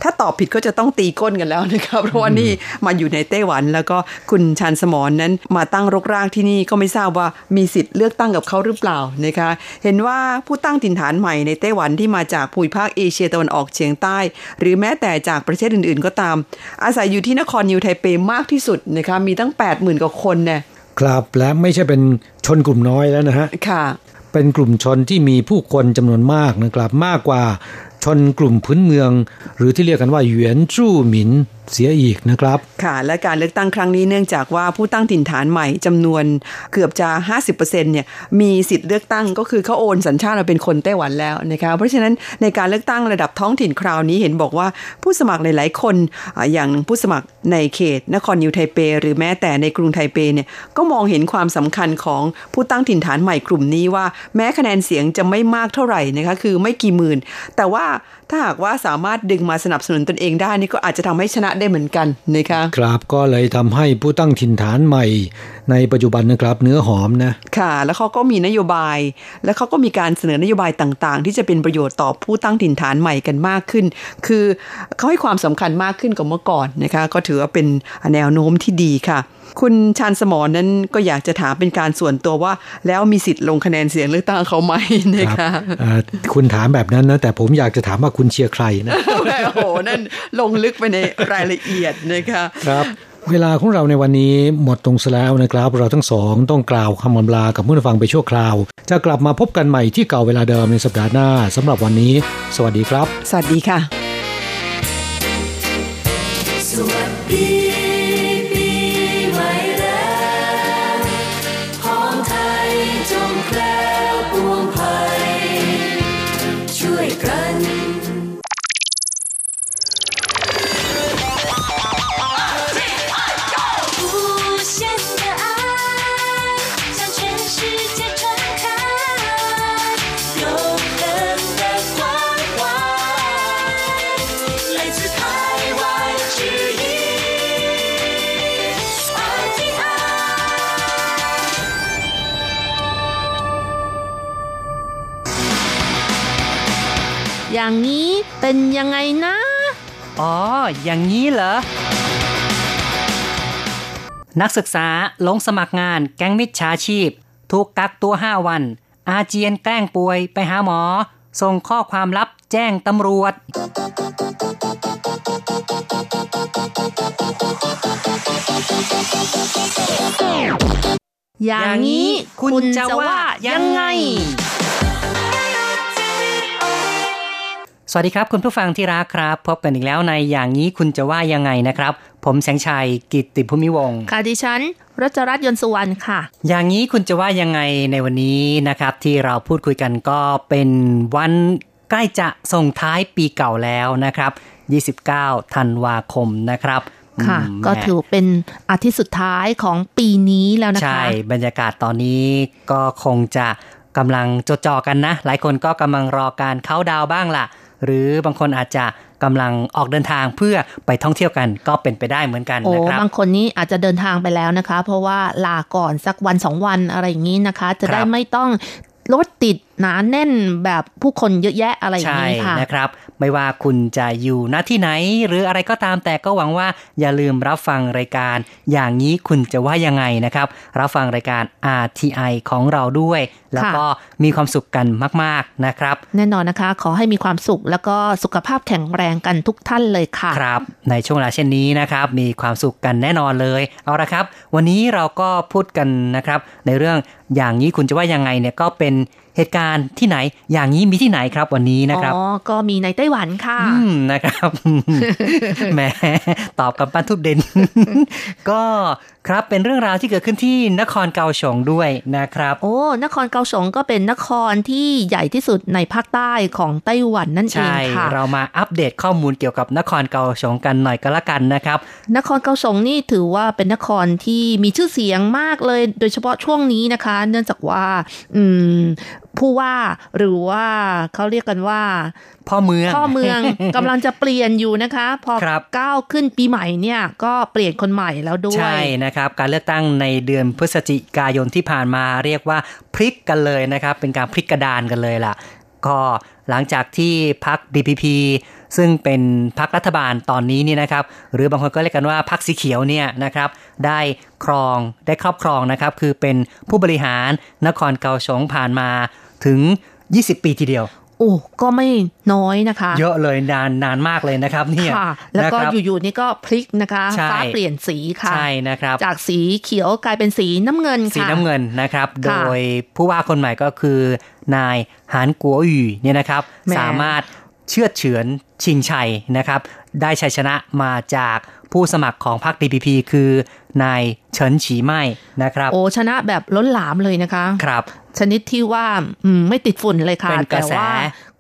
ถ้าตอบผิดก็จะต้องตีก้นกันแล้วนะครับเพราะว่านี่มาอยู่ในไต้หวันแล้วก็คุณชันสมรนนั้นมาตั้งรกรากที่นี่ก็ไม่ทราบว่ามีสิทธิ์เลือกตั้งกับเขาหรือเปล่านะคะ เห็นว่าผู้ตั้งถิ่นฐานใหม่ในไต้หวันที่มาจากภูมิภาคเอเชียตะวันออกเฉียงใต้ หรือแม้แต่จากประเทศอื่น ๆ ก็ตาม อาศัยอยู่ที่นครนิวไทเปมากที่สุดนะคะมีตั้ง 80,000 กว่าคนเนี่ย ครับและไม่ใช่เป็นชนกลุ่มน้อยแล้วนะฮะค่ะ เป็นกลุ่มชนที่มีผู้คนจำนวนมากนะครับมากกว่าชนกลุ่มพื้นเมือง หรือที่เรียกกันว่าหยวนจู้หมิน เสียอีกนะครับ ค่ะ และการเลือกตั้งครั้งนี้เนื่องจากว่าผู้ตั้งถิ่นฐานใหม่จำนวนเกือบจะ 50%เนี่ยมีสิทธิ์เลือกตั้งก็คือเขาโอนสัญชาติมาเป็นคนไต้หวันแล้วนะคะเพราะฉะนั้นในการเลือกตั้งระดับท้องถิ่นคราวนี้เห็นบอกว่าผู้สมัครหลายๆคนอย่างผู้สมัครในเขต นครนิวไทเป หรือแม้แต่ในกรุงไทเปเนี่ยก็มองเห็นความสำคัญของผู้ตั้งถิ่นฐานใหม่กลุ่มนี้ว่าแม้คะแนนเสียงจะไม่มากเท่าไหร่นะคะคือไม่กี่หมื่น แต่ว่าถ้าหากว่าสามารถดึงมาสนับสนุนตนเองได้นี่ก็อาจจะทำให้ชนะได้เหมือนกันนะคะครับก็เลยทำให้ผู้ตั้งถิ่นฐานใหม่ ในปัจจุบันนะครับเนื้อหอมนะค่ะ แล้วเขาก็มีนโยบาย แล้วเขาก็มีการเสนอนโยบายต่างๆ ที่จะเป็นประโยชน์ต่อผู้ตั้งถิ่นฐานใหม่กันมากขึ้น คือเขาให้ความสำคัญมากขึ้นกว่าเมื่อก่อนนะคะก็ถือว่าเป็นแนวโน้มที่ดีค่ะ คุณชานสมรนั้นก็อยากจะถามเป็นการส่วนตัวว่า แล้วมีสิทธิ์ลงคะแนนเสียงเลือกตั้งเขาไหมนะคะคุณถามแบบนั้นนะ แต่ผมอยากจะถามว่าคุณเชียร์ใครนะโอ้โหนั่นลงลึกไปในรายละเอียดนะคะครับเวลาของเราในวันนี้หมดตรงซะแล้วนะครับ เราทั้งสองต้องกล่าวคำอำลากับผู้ฟังไปชั่วคราว จะกลับมาพบกันใหม่ที่เก่าเวลาเดิมในสัปดาห์หน้าสำหรับวันนี้ สวัสดีครับ สวัสดีค่ะ เป็นยังไงนะ อ๋อ อย่างนี้เหรอ นักศึกษาลงสมัครงานแก๊งมิจฉาชีพ ถูกกักตัว 5 วัน อาเจียนแกล้งป่วยไปหาหมอ ส่งข้อความลับแจ้งตำรวจ อย่างนี้คุณจะว่ายังไง สวัสดีครับ คุณผู้ฟังที่รักครับ พบกันอีกแล้วในอย่างนี้คุณจะว่ายังไงนะครับ ผมแสงชัยกิตติภูมิวงศ์ค่ะดิฉันรัชรัตน์ยนต์สุวรรณค่ะ อย่างนี้คุณจะว่ายังไงในวันนี้นะครับ ที่เราพูดคุยกันก็เป็นวันใกล้จะส่งท้ายปีเก่าแล้วนะครับ 29 ธันวาคมนะครับค่ะอืมก็แหม่ถือเป็นอาทิตย์สุดท้ายของปีนี้แล้วนะคะ ใช่บรรยากาศตอนนี้ก็คงจะกำลังจดจ่อกันนะ หลายคนก็กำลังรอการเข้าดาวน์บ้างล่ะ หรือบางคนอาจจะกำลังออกเดินทางเพื่อไปท่องเที่ยวกันก็เป็นไปได้เหมือนกันโอ้นะครับบางคนนี้อาจจะเดินทางไปแล้วนะคะ เพราะว่าลาก่อนสักวันสองวันอะไรอย่างนี้นะคะ จะได้ครับไม่ต้องรถติดหนาแน่นแบบผู้คนเยอะแยะอะไรอย่างใช่นี้ค่ะนะครับ ไม่ว่าคุณจะอยู่ณที่ไหน หรืออะไรก็ตามแต่ก็หวังว่าอย่าลืมรับฟังรายการ อย่างนี้คุณจะว่ายังไงนะครับ รับฟังรายการ RTI ของเราด้วย แล้วก็มีความสุขกันมาก ๆนะครับ แน่นอนนะคะ ขอให้มีความสุขแล้วก็สุขภาพแข็งแรงกันทุกท่านเลยค่ะครับ ในช่วงเวลาเช่นนี้นะครับ มีความสุขกันแน่นอนเลยเอาละครับ วันนี้เราก็พูดกันนะครับ ในเรื่องอย่างนี้คุณจะว่ายังไงเนี่ยก็เป็น เหตุการณ์ที่ไหนอย่างนี้มีที่ไหนครับวันนี้นะครับอ๋อก็มีในไต้หวันค่ะอืมนะครับแหมตอบกับปั้นทุบเด่นก็ครับเป็นเรื่องราวที่เกิดขึ้นที่นครเกาสงด้วยนะครับ โอ้นครเกาสงก็เป็นนครที่ใหญ่ที่สุดในภาคใต้ของไต้หวันนั่นเองใช่ค่ะ เรามาอัปเดตข้อมูลเกี่ยวกับนครเกาสงกันหน่อยก็แล้วกันนะครับ นครเกาสงนี่ถือว่าเป็นนครที่มีชื่อเสียงมากเลย โดยเฉพาะช่วงนี้นะคะ เนื่องจากว่า อืม ผู้ว่าหรือว่าเขาเรียกกันว่าพ่อเมืองพ่อเมืองกำลังจะเปลี่ยนอยู่นะคะ พอครับก้าวขึ้นปีใหม่เนี่ยก็เปลี่ยนคนใหม่แล้วด้วย ใช่นะครับ การเลือกตั้งในเดือนพฤศจิกายนที่ผ่านมาเรียกว่าพลิกกันเลยนะครับ เป็นการพลิกกระดานกันเลยล่ะ ก็หลังจากที่พัก DPP ซึ่งเป็นพักรัฐบาลตอนนี้นี่นะครับ หรือบางคนก็เรียกกันว่าพักสีเขียวเนี่ยนะครับ ได้ครองได้ครอบครองนะครับ คือเป็นผู้บริหารนครเกาสงผ่านมา ถึง 20 ปีทีเดียว โอ้ก็ไม่น้อยนะคะ เยอะเลยนานนานมากเลยนะครับเนี่ยค่ะแล้วก็นะครับอยู่ๆนี่ก็พลิกนะคะใช่ฟ้าเปลี่ยนสีค่ะใช่นะครับ จากสีเขียวกลายเป็นสีน้ำเงินค่ะสีน้ำเงินนะครับ โดค่ะยผู้ว่าคนใหม่ก็คือนายหานกัวหยู่เนี่ยนะครับแหมสามารถเชื่อดเฉือนชิงชัยนะครับ ได้ชัยชนะมาจากผู้สมัครของพรรค DPP คือนายเฉินฉีไม่นะครับ โอ้ชนะแบบล้นหลามเลยนะคะ ครับ ชนิดที่ว่าอืมไม่ติดฝุ่นเลยค่ะเป็นกแต่ระแสว่า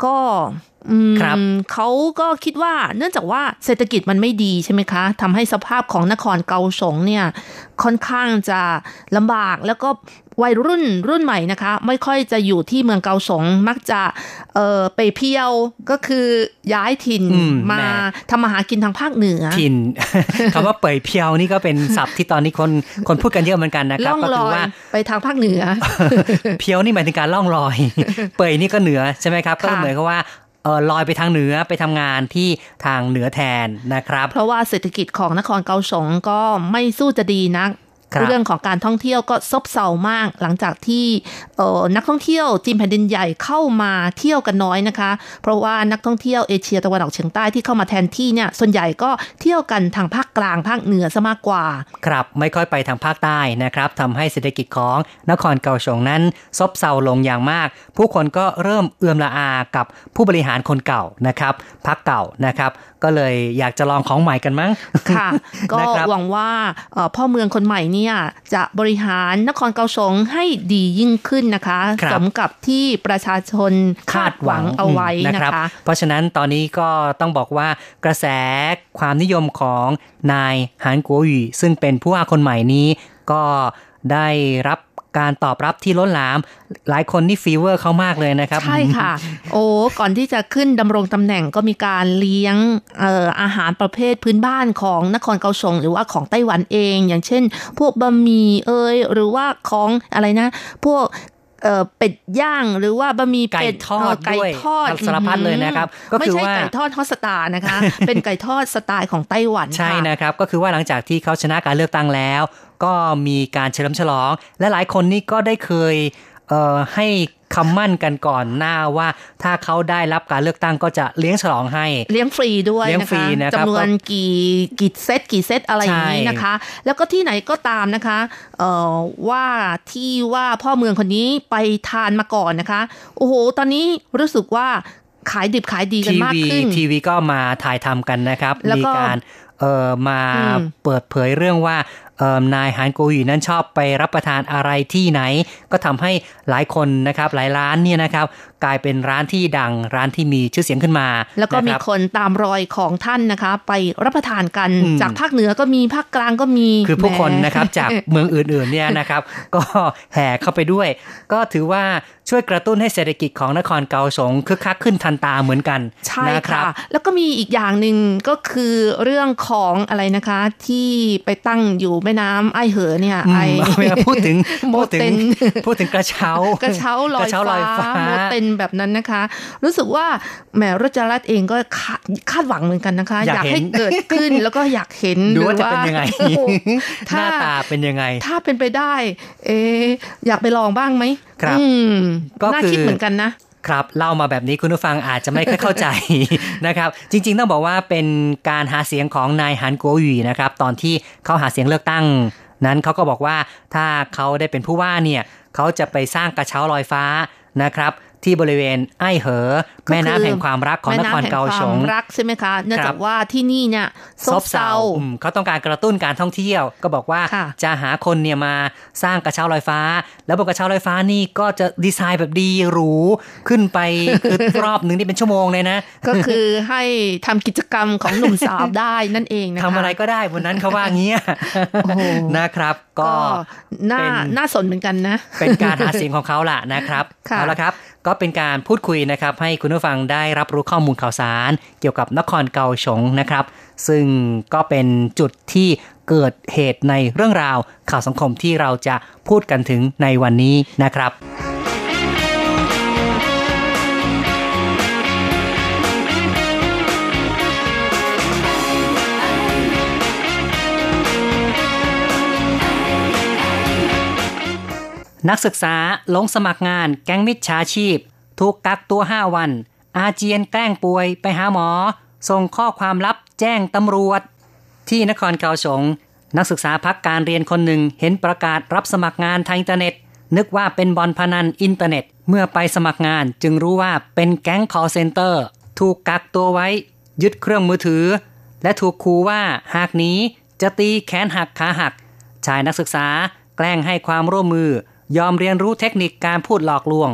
ก็อืม ครับเขาก็คิดว่าเนื่องจากว่าเศรษฐกิจมันไม่ดีใช่ไหมคะทำให้สภาพของนครเกาสงเนี่ยค่อนข้างจะลำบากแล้วก็วัยรุ่นรุ่นใหม่นะคะ ไม่ค่อยจะอยู่ที่เมืองเกาสงมักจะเออไปเพียวก็คือย้ายถิ่นอืมมาแหม่ทำมาหากินทางภาคเหนือถิ่นคำว่าเปยเพียวนี่ก็เป็นศัพท์ที่ตอนนี้คนคนพูดกันเยอะเหมือนกันนะครับล่องก็ลคืออยว่าไปทางภาคเหนือ เพียวนี่หมายถึงการล่องลอย เปยนี่ก็เหนือใช่ไหมครับก็ค่ะเหมือนกับว่าเออลอยไปทางเหนือไปทำงานที่ทางเหนือแทนนะครับ เพราะว่าเศรษฐกิจของนครเกาสงก็ไม่สู้จะดีนัก เรื่องของการท่องเที่ยวก็ซบเซามาก หลังจากที่เอ่อนักท่องเที่ยวจีนแผ่นดินใหญ่เข้ามาเที่ยวกันน้อยนะคะ เพราะว่านักท่องเที่ยวเอเชียตะวันออกเฉียงใต้ที่เข้ามาแทนที่เนี่ยส่วนใหญ่ก็เที่ยวกันทางภาคกลางภาคเหนือซะมากกว่า ครับไม่ค่อยไปทางภาคใต้นะครับทำให้เศรษฐกิจของนครเกาสงนั้นซบเซาลงอย่างมาก ผู้คนก็เริ่มเอื่อมละอากับผู้บริหารคนเก่านะครับพักเก่านะครับ ก็เลยอยากจะลองของใหม่กันมั้งค่ะ ก็นะครับหวังว่าเอ่อพ่อเมืองคนใหม่เนี่ยจะบริหารนครเกาสงให้ดียิ่งขึ้นนะคะครับสมกับที่ประชาชนคาดหวังเอาไว้อืมนะรับคะ เพราะฉะนั้นตอนนี้ก็ต้องบอกว่ากระแสความนิยมของนายหานกัวหยีซึ่งเป็นผู้ว่าคนใหม่นี้ก็ได้รับ การตอบรับที่ล้นหลาม หลายคนนี่ฟีเวอร์เขามากเลยนะครับ ใช่ค่ะ โอ้ก่อนที่จะขึ้นดำรงตำแหน่งก็มีการเลี้ยงเอ่ออาหารประเภทพื้นบ้านของนครเกาสงหรือว่าของไต้หวันเอง อย่างเช่น พวกบะหมี่เอยหรือว่าของอะไรนะ พวกเอ่อเป็ดย่างหรือว่าบะหมี่เป็ดไก่ทอดเไก่ด้วยทอดสารพัดเลยนะครับ ก็คือไม่ใช่ว่าไก่ทอดฮอตสตาร์นะคะ เป็นไก่ทอดสไตล์ของไต้หวันใช่ค่ะนะครับ ก็คือว่าหลังจากที่เขาชนะการเลือกตั้งแล้ว ก็มีการเฉลิมฉลอง และหลายคนนี่ก็ได้เคยเอ่อให้คำมั่นกันก่อนหน้าว่าถ้าเขาได้รับการเลือกตั้งก็จะเลี้ยงฉลองให้ เลี้ยงฟรีด้วยเลี้ยงนะฟรีคะนะครับจำนวนกี่กี่เซตกี่เซตอะไรอย่างนี้ใช่นะคะ แล้วก็ที่ไหนก็ตามนะคะเอ่อว่าที่ว่าพ่อเมืองคนนี้ไปทานมาก่อนนะคะโอ้โห ตอนนี้รู้สึกว่าขายดิบขายดีกันทีมากวีขึ้นทีวีก็มาถ่ายทำกันนะครับแล้วมีก็การ เอ่อมาอืมเปิดเผยเรื่องว่าเอ่อนายฮานโกหยีนั้นชอบไปรับประทานอะไรที่ไหน ก็ทำให้หลายคนนะครับหลายร้านเนี่ยนะครับกลายเป็นร้านที่ดังร้านที่มีชื่อเสียงขึ้นมา แล้วก็มีนะครับคนตามรอยของท่านนะคะ ไปรับประทานกันอืมจากภาคเหนือก็มีภาคกลางก็มี คือผู้คนแหมนะครับจากเมืองอื่นๆเนี่ยนะครับ ก็แห่เข้าไปด้วย ก็ถือว่าช่วยกระตุ้นให้เศรษฐกิจของนครเกาสงคึกคักขึ้นทันตาเหมือนกันใช่นะครัค่ะบแล้วก็มีอีกอย่างหนึ่งก็คือเรื่องของอะไรนะคะ ที่ไปตั้งอยู่แม่น้ำไอเหอเนี่ยอืมไอเวลาพูดถึงโมพูดถึงเต็นพูดถึงกระเช้ากระเช้าลอยกระเช้าลอยฟ้าโมเต็นแบบนั้นนะคะ รู้สึกว่าแหมรจรัตน์เองก็คาดคาดหวังเหมือนกันนะคะ อยากเห็นให้เกิดขึ้นแล้วก็อยากเห็นดูว่าหรือจะเป็นยังไงโอ้โหหถ้าน้าตาเป็นยังไง ถ้าเป็นไปได้ เอะอยากไปลองบ้างไหมครับอืมก็น่าคือคิดเหมือนกันนะ ครับเล่ามาแบบนี้คุณผู้ฟังอาจจะไม่ค่อยเข้าใจนะครับ จริง ๆ ต้องบอกว่าเป็นการหาเสียงของนายฮันกัวหยีนะครับ ตอนที่เขาหาเสียงเลือกตั้ง นั้นเขาก็บอกว่าถ้าเขาได้เป็นผู้ว่าเนี่ยเขาจะไปสร้างกระเช้าลอยฟ้านะครับ ที่บริเวณไอ้เหอ แม่น้ำแห่งความรักของนครเกาสงแม่น้ำแห่ความรักใช่ไหมคะเนื่องจากว่าที่นี่เนี่ยซบเซาอืมเขาต้องการกระตุ้นการท่องเที่ยว ก็บอกว่าค่ะจะหาคนเนี่ยมาสร้างกระเช้าลอยฟ้า แล้วบนกระเช้าลอยฟ้านี่ก็จะดีไซน์แบบดีหรูขึ้นไปคือรอบหนึ่งนี่เป็นชั่วโมงเลยนะ ก็คือให้ทำกิจกรรมของหนุ่มสาวได้นั่นเองนะคะทำอะไรก็ได้บนนั้นเขาว่างี้ยโอ้โหนะครับ ก็ก็น่าเป็นน่าสนเหมือนกันนะ เป็นการหาเสียงของเขาล่ะนะครับค่ะเอาละครับ ก็เป็นการพูดคุยนะครับ ให้คุณผู้ฟังได้รับรู้ข้อมูลข่าวสาร เกี่ยวกับนครเกาสงนะครับ ซึ่งก็เป็นจุดที่เกิดเหตุในเรื่องราวข่าวสังคมที่เราจะพูดกันถึงในวันนี้นะครับ นักศึกษาลงสมัครงานแก๊งมิจฉาชีพ ถูกกักตัว 5 วัน อาเจียนแกล้งป่วยไปหาหมอ ส่งข้อความลับแจ้งตำรวจ ที่นครเกาสง นักศึกษาพักการเรียนคนหนึ่งเห็นประกาศรับสมัครงานทางอินเทอร์เน็ต นึกว่าเป็นบ่อนพนันอินเทอร์เน็ต เมื่อไปสมัครงานจึงรู้ว่าเป็นแก๊ง call center ถูกกักตัวไว้ ยึดเครื่องมือถือ และถูกขู่ว่าหากหนีจะตีแขนหักขาหักชายนักศึกษาแกล้งให้ความร่วมมือ ยอมเรียนรู้เทคนิคการพูดหลอกลวง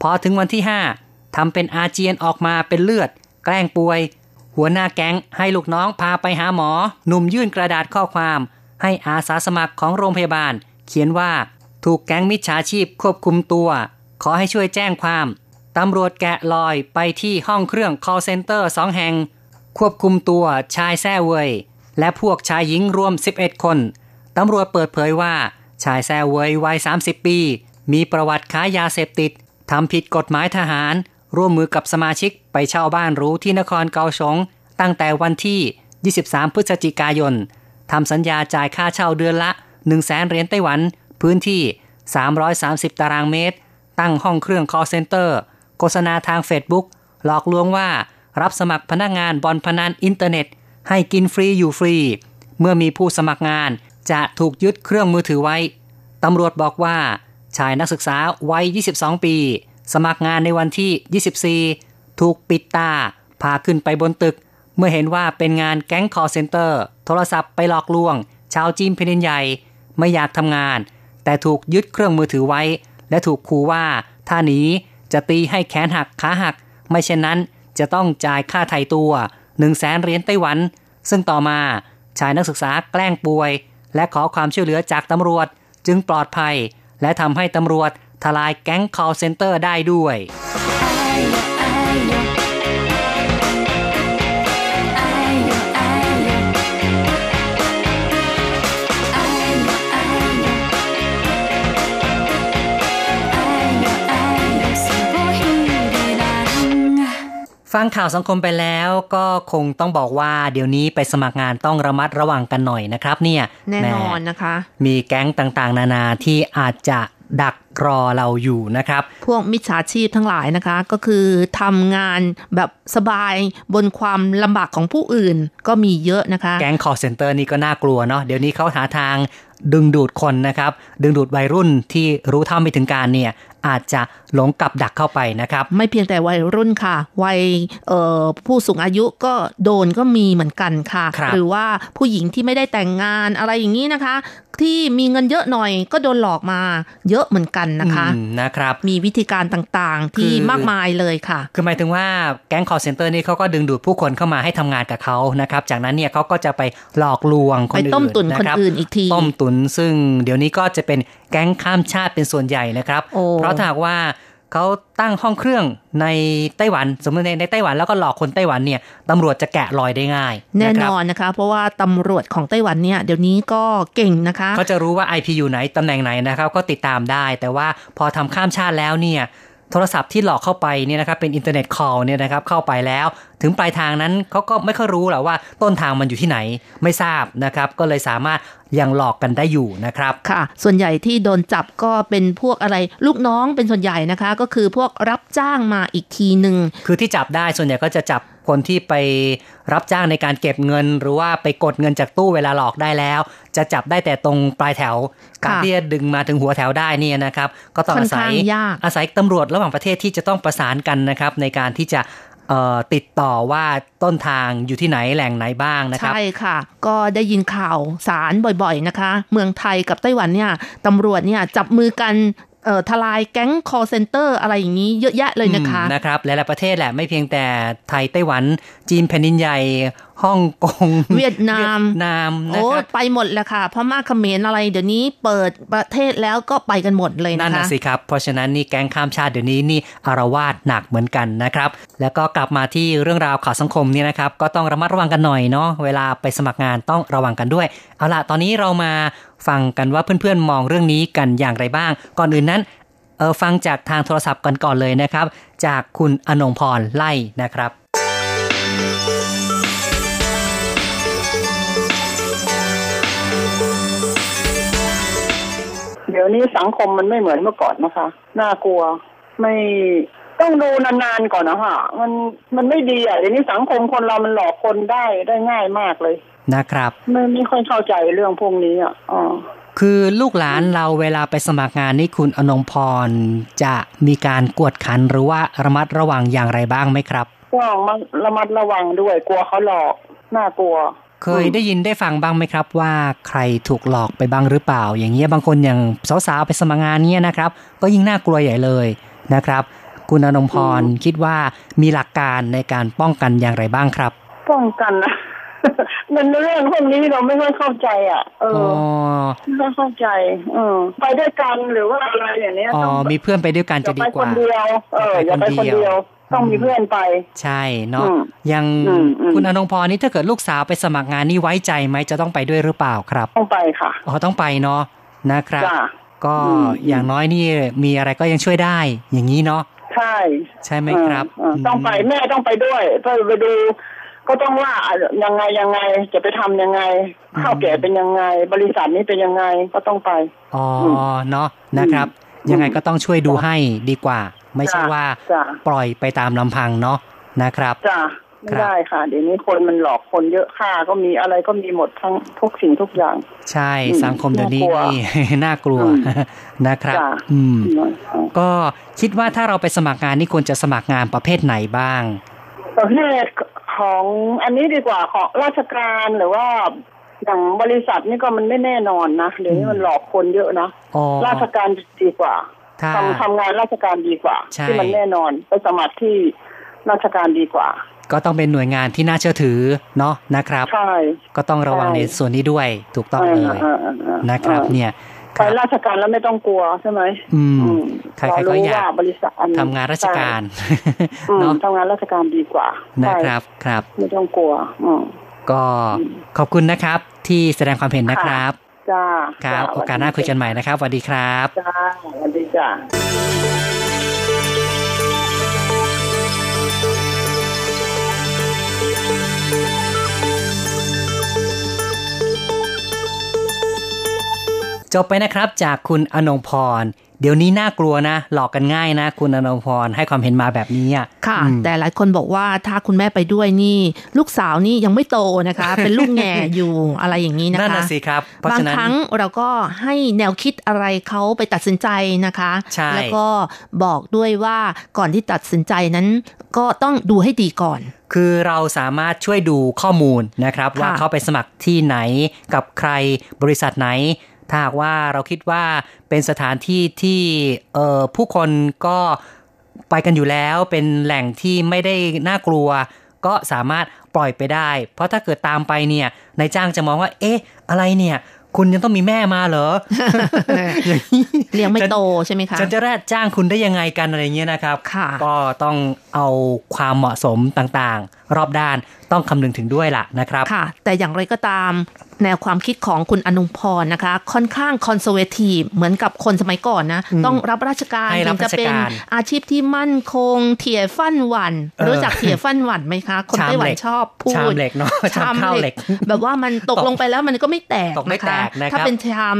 พอถึงวันที่ 5ทำเป็นอาเจียนออกมาเป็นเลือด แกล้งป่วย หัวหน้าแก๊งให้ลูกน้องพาไปหาหมอ หนุ่มยื่นกระดาษข้อความ ให้อาสาสมัครของโรงพยาบาล เขียนว่าถูกแก๊งมิจฉาชีพควบคุมตัว ขอให้ช่วยแจ้งความตำรวจแกะลอยไปที่ห้องเครื่อง call center สองแห่ง ควบคุมตัวชายแซ่เวย และพวกชายหญิงรวม 11 คน ตำรวจเปิดเผยว่า ชายแซ่เวยวัย 30 ปี มีประวัติค้ายาเสพติดทำผิดกฎหมายทหาร ร่วมมือกับสมาชิกไปเช่าบ้านรูที่นครเกาสงตั้งแต่วันที่ 23 พฤศจิกายนทำสัญญาจ่ายค่าเช่าเดือนละ 1 0 0 0 0แสนเหรียญไต้หวัน พื้นที่ 330 ตารางเมตร ตั้งห้องเครื่อง call center โฆษณาทาง Facebook หลอกลวงว่ารับสมัครพนักงานบ่อนพนันอินเทอร์เน็ต ให้กินฟรีอยู่ฟรี เมื่อมีผู้สมัครงาน จะถูกยึดเครื่องมือถือไว้ ตำรวจบอกว่า ชายนักศึกษาวัย 22 ปี สมัครงานในวันที่ 24 ถูกปิดตา พาขึ้นไปบนตึก เมื่อเห็นว่าเป็นงานแก๊ง call center โทรศัพท์ไปหลอกลวง ชาวจีนแผ่นดินใหญ่ ไม่อยากทำงาน แต่ถูกยึดเครื่องมือถือไว้ และถูกขู่ว่าถ้าหนีจะตีให้แขนหักขาหัก ไม่เช่นนั้นจะต้องจ่ายค่าไถ่ตัว1 0 0 0 0แสนเหรียญไต้หวัน ซึ่งต่อมาชายนักศึกษาแกล้งป่วย และขอความช่วยเหลือจากตำรวจจึงปลอดภัย และทำให้ตำรวจทลายแก๊ง call center ได้ด้วย ฟังข่าวสังคมไปแล้วก็คงต้องบอกว่าเดี๋ยวนี้ไปสมัครงานต้องระมัดระวังกันหน่อยนะครับ เนี่ยแน่นอนแหมนะคะ มีแก๊งต่างๆ นานาที่อาจจะดักรอเราอยู่นะครับ พวกมิจฉาชีพทั้งหลายนะคะ ก็คือทำงานแบบสบายบนความลำบากของผู้อื่นก็มีเยอะนะคะ แก๊ง call center นี่ก็น่ากลัวเนาะเดี๋ยวนี้เขาหาทางดึงดูดคนนะครับ ดึงดูดวัยรุ่นที่รู้เท่าไม่ถึงการเนี่ยอาจจะหลงกับดักเข้าไปนะครับ ไม่เพียงแต่วัยรุ่นค่ะ วัยเอ่อผู้สูงอายุก็โดนก็มีเหมือนกันค่ะครับหรือว่าผู้หญิงที่ไม่ได้แต่งงานอะไรอย่างนี้นะคะ ที่มีเงินเยอะหน่อยก็โดนหลอกมาเยอะเหมือนกันนะคะอืมนะครับ มีวิธีการต่างๆ ที่คือมากมายเลยค่ะ คือหมายถึงว่าแก๊ง call center นี่เขาก็ดึงดูดผู้คนเข้ามาให้ทำงานกับเขานะครับ จากนั้นเนี่ยเขาก็จะไปหลอกลวงคนไปอื่นต้มตุ๋นคนรับอื่นอีกทีต้มตุนซึ่งเดี๋ยวนี้ก็จะเป็นแก๊งข้ามชาติเป็นส่วนใหญ่นะครับโอ้เพราะถ้าหากว่า เขาตั้งห้องเครื่องในไต้หวัน สมมติในในไต้หวันแล้วก็หลอกคนไต้หวันเนี่ยตำรวจจะแกะรอยได้ง่าย แน่ะคนรับอนนะคะ เพราะว่าตำรวจของไต้หวันเนี่ยเดี๋ยวนี้ก็เก่งนะคะเขาจะรู้ว่า IP อยู่ไหนตำแหน่งไหนนะครับก็ติดตามได้ แต่ว่าพอทำข้ามชาติแล้วเนี่ย โทรศัพท์ที่หลอกเข้าไปเนี่ยนะครับเป็น internet call เนี่ยนะครับเข้าไปแล้ว ถึงปลายทางนั้นเขาก็ไม่ค่อยรู้หรอกว่าต้นทางมันอยู่ที่ไหนไม่ทราบนะครับ ก็เลยสามารถยังหลอกกันได้อยู่นะครับค่ะ ส่วนใหญ่ที่โดนจับก็เป็นพวกอะไรลูกน้องเป็นส่วนใหญ่นะคะ ก็คือพวกรับจ้างมาอีกทีหนึ่งคือที่จับได้ส่วนใหญ่ก็จะจับ คนที่ไปรับจ้างในการเก็บเงิน หรือว่าไปกดเงินจากตู้เวลาหลอกได้แล้ว จะจับได้แต่ตรงปลายแถว การที่จะดึงมาถึงหัวแถวได้เนี่ยนะครับ ก็ต้องค่ออานศัข้างยยากอาศัยตำรวจระหว่างประเทศที่จะต้องประสานกันนะครับ ในการที่จะเอ่อติดต่อว่าต้นทางอยู่ที่ไหนแหล่งไหนบ้างนะครับ ใช่ค่ะ ก็ได้ยินข่าวสารบ่อยๆนะคะ เมืองไทยกับไต้หวันเนี่ยตำรวจเนี่ยจับมือกันเอ่อ ทลายแก๊ง call center อะไรอย่างนี้เยอะแยะเลยนะคะนะครับหลายๆประเทศแหละไม่เพียงแต่ไทยไต้หวัน จีนแผ่นดินใหญ่ ฮ่องกงเวียดนามเวียดนามนะโอ้ครับไปหมดแหละค่ะพม่าเขมรอะไรเดี๋ยวนี้เปิดประเทศแล้วก็ไปกันหมดเลยนั่นนะคะนะสิครับ เพราะฉะนั้นนี่แก๊งข้ามชาติเดี๋ยวนี้นี่อารวาสหนักเหมือนกันนะครับ แล้วก็กลับมาที่เรื่องราวข่าวสังคมเนี่ยนะครับ ก็ต้องระมัดระวังกันหน่อยเนาะเวลาไปสมัครงานต้องระวังกันด้วยเอาล่ะตอนนี้เรามาฟังกันว่าเพื่อนๆมองเรื่องนี้กันอย่างไรบ้าง ก่อนอื่นนั้นเออฟังจากทางโทรศัพท์กันก่อนเลยนะครับ จากคุณอนงพรไล่นะครับ ยวนี้สังคมมันไม่เหมือนเมื่อก่อนนะคะน่ากลัวไม่ต้องดูนานๆก่อนนะคะมันมันไม่ดีอะเดี๋ยวนี้สังคมคนเรามันหลอกคนได้ได้ง่ายมากเลยนะครับ ไม่ไม่ค่อยเข้าใจเรื่องพวกนี้อะอ๋อคือลูกหลานเราเวลาไปสมัครงานนี่คุณอนงพรจะมีการกวดขันหรือว่าระมัดระวังอย่างไรบ้างไหมครับก็มันระมัดระวังด้วยกลัวเขาหลอกน่ากลัว เคยได้ยินได้ฟังบ้างไหมครับ ว่าใครถูกหลอกไปบ้างหรือเปล่า อย่างเงี้ยบางคนอย่างสาวๆไปสมัครงานเนี่ยนะครับ ก็ยิ่งน่ากลัวใหญ่เลยนะครับ คุณอนงพรคิดว่ามีหลักการในการป้องกันอย่างไรบ้างครับ ป้องกันนะมันเรื่องพวกนี้เราไม่ค่อยเข้าใจอะ เออ๋ออไม่ค่อยเข้าใจ เออ ไปด้วยกันหรือว่าอะไรอย่างเนี้ยอ๋อต้องมีเพื่อนไปด้วยกันอจะย่าดีไปกคว่านเดียว เอออย่าไปคนเดียว ต้องมีเพื่อนไป ใช่เนาะอืมยังอืมอืมคุณอนงพรนี่ถ้าเกิดลูกสาวไปสมัครงานนี่ไว้ใจไหมจะต้องไปด้วยหรือเปล่าครับ ต้องไปค่ะอ๋อต้องไปเนาะนะครับจ้าก็อืมอย่างน้อยนี่มีอะไรก็ยังช่วยได้ อย่างนี้เนาะใช่ ใช่ไหมครับเออเออต้องไปแม่ต้องไปด้วยเพื่อไปดูก็ต้องว่าอะยังไงยังไงจะไปทำยังไงข้าวแก่เป็นยังไง บริษัทนี้เป็นยังไงก็ต้องไปอ๋อมเนาะนะครับอืมยังไงก็ต้องช่วยดูให้ดีกว่า ไม่ใช่จ้ะว่าจ้ะปล่อยไปตามลำพังเนาะนะครับจ้ะไม่ครับได้ค่ะ เดี๋ยวนี้คนมันหลอกคนเยอะค่าก็มีอะไรก็มีหมดทั้งทุกสิ่งทุกอย่าง ใช่อืมสังคมเดี๋ยวนี้น่ากลัวนี่น่ากลัวอืมนะครับจ้ะอืมอืม ก็คิดว่าถ้าเราไปสมัครงานนี่ควรจะสมัครงานประเภทไหนบ้าง ประเภทของอันนี้ดีกว่าของราชการหรือว่าอย่างบริษัทนี่ก็มันไม่แน่นอนนะเดี๋ยวนี้มันหลอกคนเยอะนะอ๋อราชการดีกว่าถ้า ทำทำงานราชการดีกว่าใช่ที่มันแน่นอนไปสมัครที่ราชการดีกว่า ก็ต้องเป็นหน่วยงานที่น่าเชื่อถือเนาะนะครับใช่ก็ต้องระวังใช่ในส่วนนี้ด้วยถูกต้องเลยอ่าอ่าอ่านะครับอ่าเนี่ยคไปรับราชการแล้วไม่ต้องกลัวใช่ไหมอืมอืมใครๆก็เรู้อยากว่าบริษัทอัทำงานราชการอืมเนาะทำงานราชการดีกว่า นะใช่ครับครับ ไม่ต้องกลัวอืมก็ขอบคุณนะครับที่แสดงความเห็นนะครับ จ้าครับจ้โอกาสหน้าคุยกันใหม่นะครับสวัสดีครับจ้าสวัสดีจ้าจบไปนะครับจากคุณอนงพร เดี๋ยวนี้น่ากลัวนะ หลอกกันง่ายนะ คุณอนงพรให้ความเห็นมาแบบนี้อะค่ะอืมแต่หลายคนบอกว่าถ้าคุณแม่ไปด้วยนี่ ลูกสาวนี่ยังไม่โตนะคะ เป็นลูกแง่อยู่อะไรอย่างนี้นะคะนั่นน่ะสิครับเพราะบางฉะนั้นครั้งเราก็ให้แนวคิดอะไรเขาไปตัดสินใจนะคะใช่แล้วก็บอกด้วยว่าก่อนที่ตัดสินใจนั้น ก็ต้องดูให้ดีก่อนคือเราสามารถช่วยดูข้อมูลนะครับค่ะว่าเขาไปสมัครที่ไหนกับใครบริษัทไหน ถ้าหากว่าเราคิดว่าเป็นสถานที่ที่เอ่อผู้คนก็ไปกันอยู่แล้วเป็นแหล่งที่ไม่ได้น่ากลัว ก็สามารถปล่อยไปได้ เพราะถ้าเกิดตามไปเนี่ยนายจ้างจะมองว่า เอ๊ะ อะไรเนี่ย คุณยังต้องมีแม่มาเหรออย่างนี้เลี้ยงไม่โตใช่ไหมคะฉันจะแรดจ้างคุณได้ยังไงกันอะไรเงี้ยนะครับค่ะก็ต้องเอาความเหมาะสมต่างๆ รอบด้านต้องคำนึงถึงด้วยล่ะนะครับค่ะ แต่อย่างไรก็ตาม แนวความคิดของคุณอนุพรนะคะ ค่อนข้างคอนเซอร์เวทีฟเหมือนกับคนสมัยก่อนนะอืมต้องรับราชการให้รับถึงจะเป็นราชการอาชีพที่มั่นคง เถียฟั่นหวันเออรู้จักเถียฟั่นหวันไหมคะ คนชามไต้หวัเหนล็กชอบพูดชามเหล็กเนาะชามข้าวเหล็ก แบบว่ามันตกลงไปแล้วมันก็ไม่แตกตกไม่นะคะแตกนะครับถ้าเป็นชาม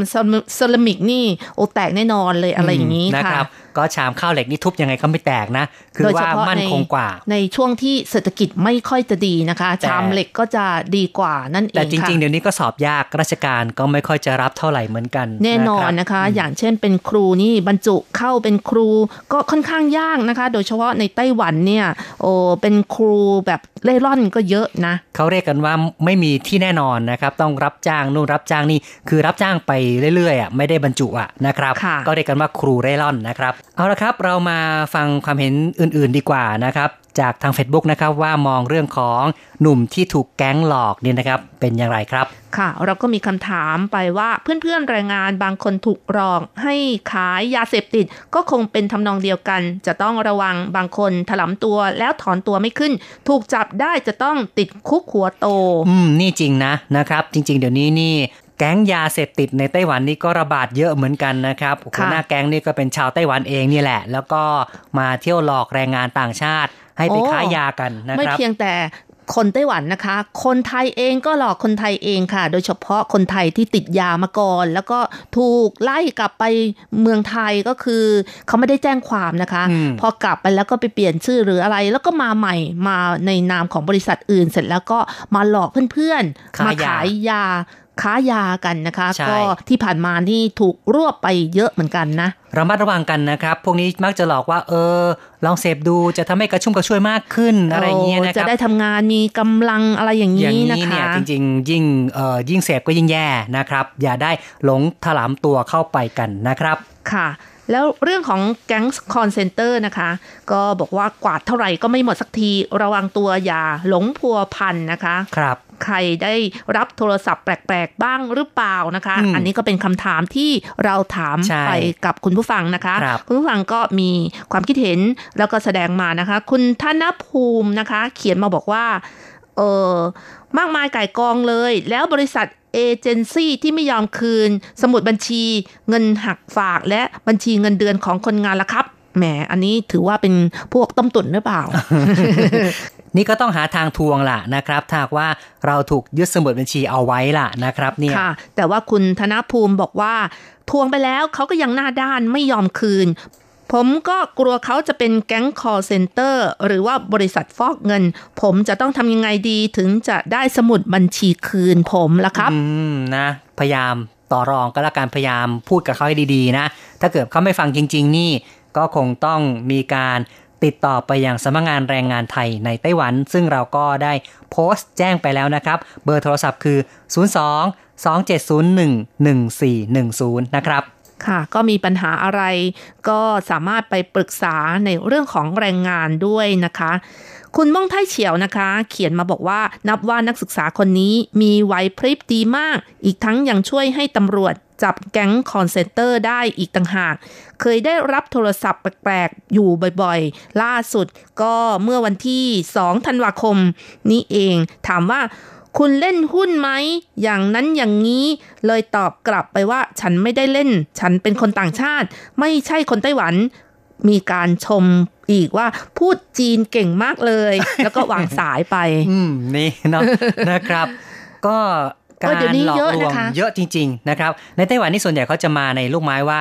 เซรามิกนี่โอแตกแน่นอนเลยอะไรอย่างนี้นะคค่ะรับก็ชามข้าวเหล็กนี่ทุบยังไงก็ไม่แตกนะ คือโดยเฉว่าพาะมั่นในคงกว่า ในช่วงที่เศรษฐกิจไม่ค่อยจะดีนะคะแต่ชามเหล็กก็จะดีกว่านั่นเองแต่จค่ะริง ๆ เดี๋ยวนี้ก็สอบยากราชการก็ไม่ค่อยจะรับเท่าไหร่เหมือนกัน แน่นอนรับนะคะ อย่างเช่นเป็นครูนี่บรรจุเข้าเป็นครูก็ค่อนข้างยากนะคะ โดยเฉพาะในไต้หวันเนี่ยโอ้เป็นครูแบบเล่ร่อนก็เยอะนะเขาเรียกกันว่าไม่มีที่แน่นอนนะครับต้องรับจ้างนู่นรับจ้างนี่คือรับจ้างไปเรื่อยๆอะไม่ได้บรรจุอะนะครับค่ะก็เรียกกันว่าครูเร่ร่อนนะครับเอาละครับเรามาฟังความเห็นอื่นๆดีกว่านะครับจากทาง Facebook นะครับว่ามองเรื่องของหนุ่มที่ถูกแก๊งหลอกเนี่ยนะครับเป็นอย่างไรครับ ค่ะ เราก็มีคำถามไปว่าเพื่อนๆแรงงานบางคนถูกหลอกให้ขายยาเสพติด ก็คงเป็นทำนองเดียวกัน จะต้องระวังบางคนถลำตัวแล้วถอนตัวไม่ขึ้น ถูกจับได้จะต้องติดคุกหัวโต อืมนี่จริงนะนะครับ จริง ๆ เดี๋ยวนี้นี่ แก๊งยาเสพติดในไต้หวันนี่ก็ระบาดเยอะเหมือนกันนะครับหัวหน้าแก๊งนี่ก็เป็นชาวไต้หวันเองนี่แหละ แล้วก็มาเที่ยวหลอกแรงงานต่างชาติ ให้ไปโอ้ค้ายากันนะไม่ครับเพียงแต่คนไต้หวันนะคะ คนไทยเองก็หลอกคนไทยเองค่ะ โดยเฉพาะคนไทยที่ติดยามาก่อน แล้วก็ถูกไล่กลับไปเมืองไทยก็คือ เขาไม่ได้แจ้งความนะคะอืมพอกลับไปแล้วก็ไปเปลี่ยนชื่อหรืออะไร แล้วก็มาใหม่มาในนามของบริษัทอื่นเสร็จแล้วก็มาหลอกเพื่อนๆมาขายยา ค้ายากันนะคะใช่ก็ที่ผ่านมานี่ถูกรวบไปเยอะเหมือนกันนะระมัดระวังกันนะครับ พวกนี้มักจะหลอกว่า เออ ลองเสพดูจะทำให้กระชุ่มกระชวยมากขึ้นอะไรอย่างเงี้ยนะคจะรับได้ทำงานมีกำลังอะไรอย่างอย่างนี้นะนี้คะเนี่ยจริงๆ ยิ่งเอ่อยิ่งเสพก็ยิ่งแย่นะครับ อย่าได้หลงถลำตัวเข้าไปกันนะครับ ค่ะ แล้วเรื่องของแก๊ง call center นะคะ ก็บอกว่ากวาดเท่าไหร่ก็ไม่หมดสักที ระวังตัวอย่าหลงพัวพันนะคะ ครับ ใครได้รับโทรศัพท์แปลกๆบ้างหรือเปล่านะคะอืมอันนี้ก็เป็นคำถามที่เราถามใช่ไปกับคุณผู้ฟังนะคะครับคุณผู้ฟังก็มีความคิดเห็นแล้วก็แสดงมานะคะ คุณธนภูมินะคะ เขียนมาบอกว่า เออมากมายไก่ายกองเลย แล้วบริษัท เอเจนซี่ที่ไม่ยอมคืน สมุดบัญชีเงินหักฝากและบัญชีเงินเดือนของคนงานละครับ แหม อันนี้ถือว่าเป็นพวกต้มตุ๋นหรือเปล่า นี่ก็ต้องหาทางทวงล่ะนะครับถ้าหากว่าเราถูกยึดสมุดบัญชีเอาไว้ล่ะนะครับเนี่ยค่ะแต่ว่าคุณธนภูมิบอกว่าทวงไปแล้วเขาก็ยังหน้าด้านไม่ยอมคืน ผมก็กลัวเขาจะเป็นแก๊ง call center หรือว่าบริษัทฟอกเงิน ผมจะต้องทำยังไงดีถึงจะได้สมุดบัญชีคืนผมล่ะครับ อืมนะ พยายามต่อรองก็แล้วกันพยายามพูดกับเขาให้ดีๆนะ ถ้าเกิดเขาไม่ฟังจริง ๆ นี่ก็คงต้องมีการติดต่อไปยังสำนักงานแรงงานไทยในไต้หวัน ซึ่งเราก็ได้โพสต์แจ้งไปแล้วนะครับ เบอร์โทรศัพท์คือ 02 2701 1410 นะครับ ค่ะ ก็มีปัญหาอะไร ก็สามารถไปปรึกษาในเรื่องของแรงงานด้วยนะคะ คุณม่องไทเฉียวนะคะ เขียนมาบอกว่านับว่านักศึกษาคนนี้มีไหวพริบดีมาก อีกทั้งยังช่วยให้ตำรวจจับแก๊งคอนเซนเตอร์ได้อีกต่างหาก เคยได้รับโทรศัพท์แปลกๆ อยู่บ่อยๆ ล่าสุดก็เมื่อวันที่ 2 ธันวาคมนี้เอง ถามว่า คุณเล่นหุ้นไหม อย่างนั้นอย่างนี้ เลยตอบกลับไปว่า ฉันไม่ได้เล่น ฉันเป็นคนต่างชาติ ไม่ใช่คนไต้หวัน มีการชมอีกว่าพูดจีนเก่งมากเลย แล้วก็วางสายไป อืม นี่เนาะนะครับ ก็กาเออรเดี๋ยวนี้หลอกเยอะลวงนะคะเยอะจริง ๆ นะครับ ในไต้หวันนี่ส่วนใหญ่เขาจะมาในลูกไม้ว่า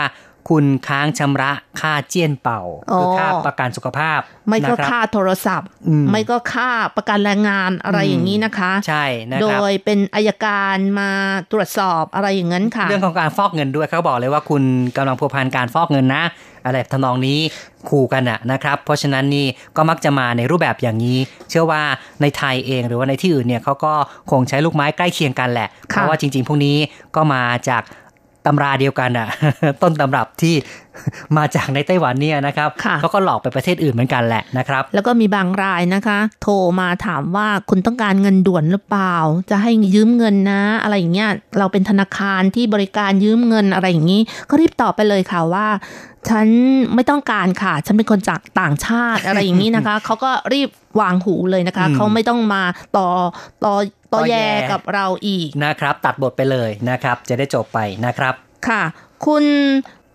คุณค้างชำระค่าเจี้ยนเป่าคือค่าประกันสุขภาพ ไม่ก็นะครับค่าโทรศัพท์อืมไม่ก็ค่าประกันแรงงานอะไรอย่างนี้นะคะ ใช่นะโดครับยเป็นอายการมาตรวจสอบอะไรอย่างนั้นค่ะ เรื่องของการฟอกเงินด้วยเขาบอกเลยว่าคุณกำลังพัวพันการฟอกเงินนะ อะไรทำนองนี้ขู่กันอะนะครับ เพราะฉะนั้นนี่ก็มักจะมาในรูปแบบอย่างนี้ เชื่อว่าในไทยเองหรือว่าในที่อื่นเนี่ยเขาก็คงใช้ลูกไม้ใกล้เคียงกันแหละ เพราะว่าจริง ๆ พวกนี้ก็มาจาก ตำราเดียวกันอะต้นตำรับที่ มาจากในไต้หวันเนี่ยนะครับค่ะเขาก็หลอกไปประเทศอื่นเหมือนกันแหละนะครับ แล้วก็มีบางรายนะคะ โทรมาถามว่าคุณต้องการเงินด่วนหรือเปล่า จะให้ยืมเงินนะ อะไรอย่างเงี้ยเราเป็นธนาคารที่บริการยืมเงินอะไรอย่างนี้ ก็รีบตอบไปเลยค่ะว่าฉันไม่ต้องการค่ะ ฉันเป็นคนจากต่างชาติอะไรอย่างนี้นะคะ เขาก็รีบวางหูเลยนะคะอืมเขาไม่ต้องมาต่อต่อต่อต่อแย่แย่กับเราอีกนะครับ ตัดบทไปเลยนะครับ จะได้จบไปนะครับ ค่ะ คุณ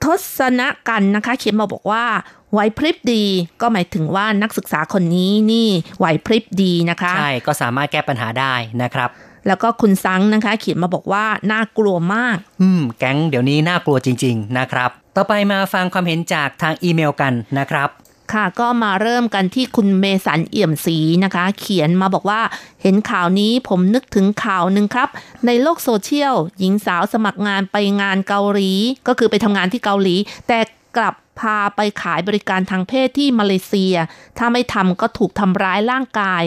ทศนกันนะคะ เขียนมาบอกว่าไหวพริบดี ก็หมายถึงว่านักศึกษาคนนี้นี่ไหวพริบดีนะคะ ใช่ ก็สามารถแก้ปัญหาได้นะครับ แล้วก็คุณซังนะคะ เขียนมาบอกว่าน่ากลัวมาก อืม แก๊งเดี๋ยวนี้น่ากลัวจริง ๆ นะครับ ต่อไปมาฟังความเห็นจากทางอีเมลกันนะครับ ค่ะก็มาเริ่มกันที่คุณเมสันเอี่ยมศรีนะคะ เขียนมาบอกว่าเห็นข่าวนี้ผมนึกถึงข่าวหนึ่งครับ ในโลกโซเชียล หญิงสาวสมัครงานไปงานเกาหลี ก็คือไปทำงานที่เกาหลี แต่กลับพาไปขายบริการทางเพศที่มาเลเซีย ถ้าไม่ทำก็ถูกทำร้ายร่างกาย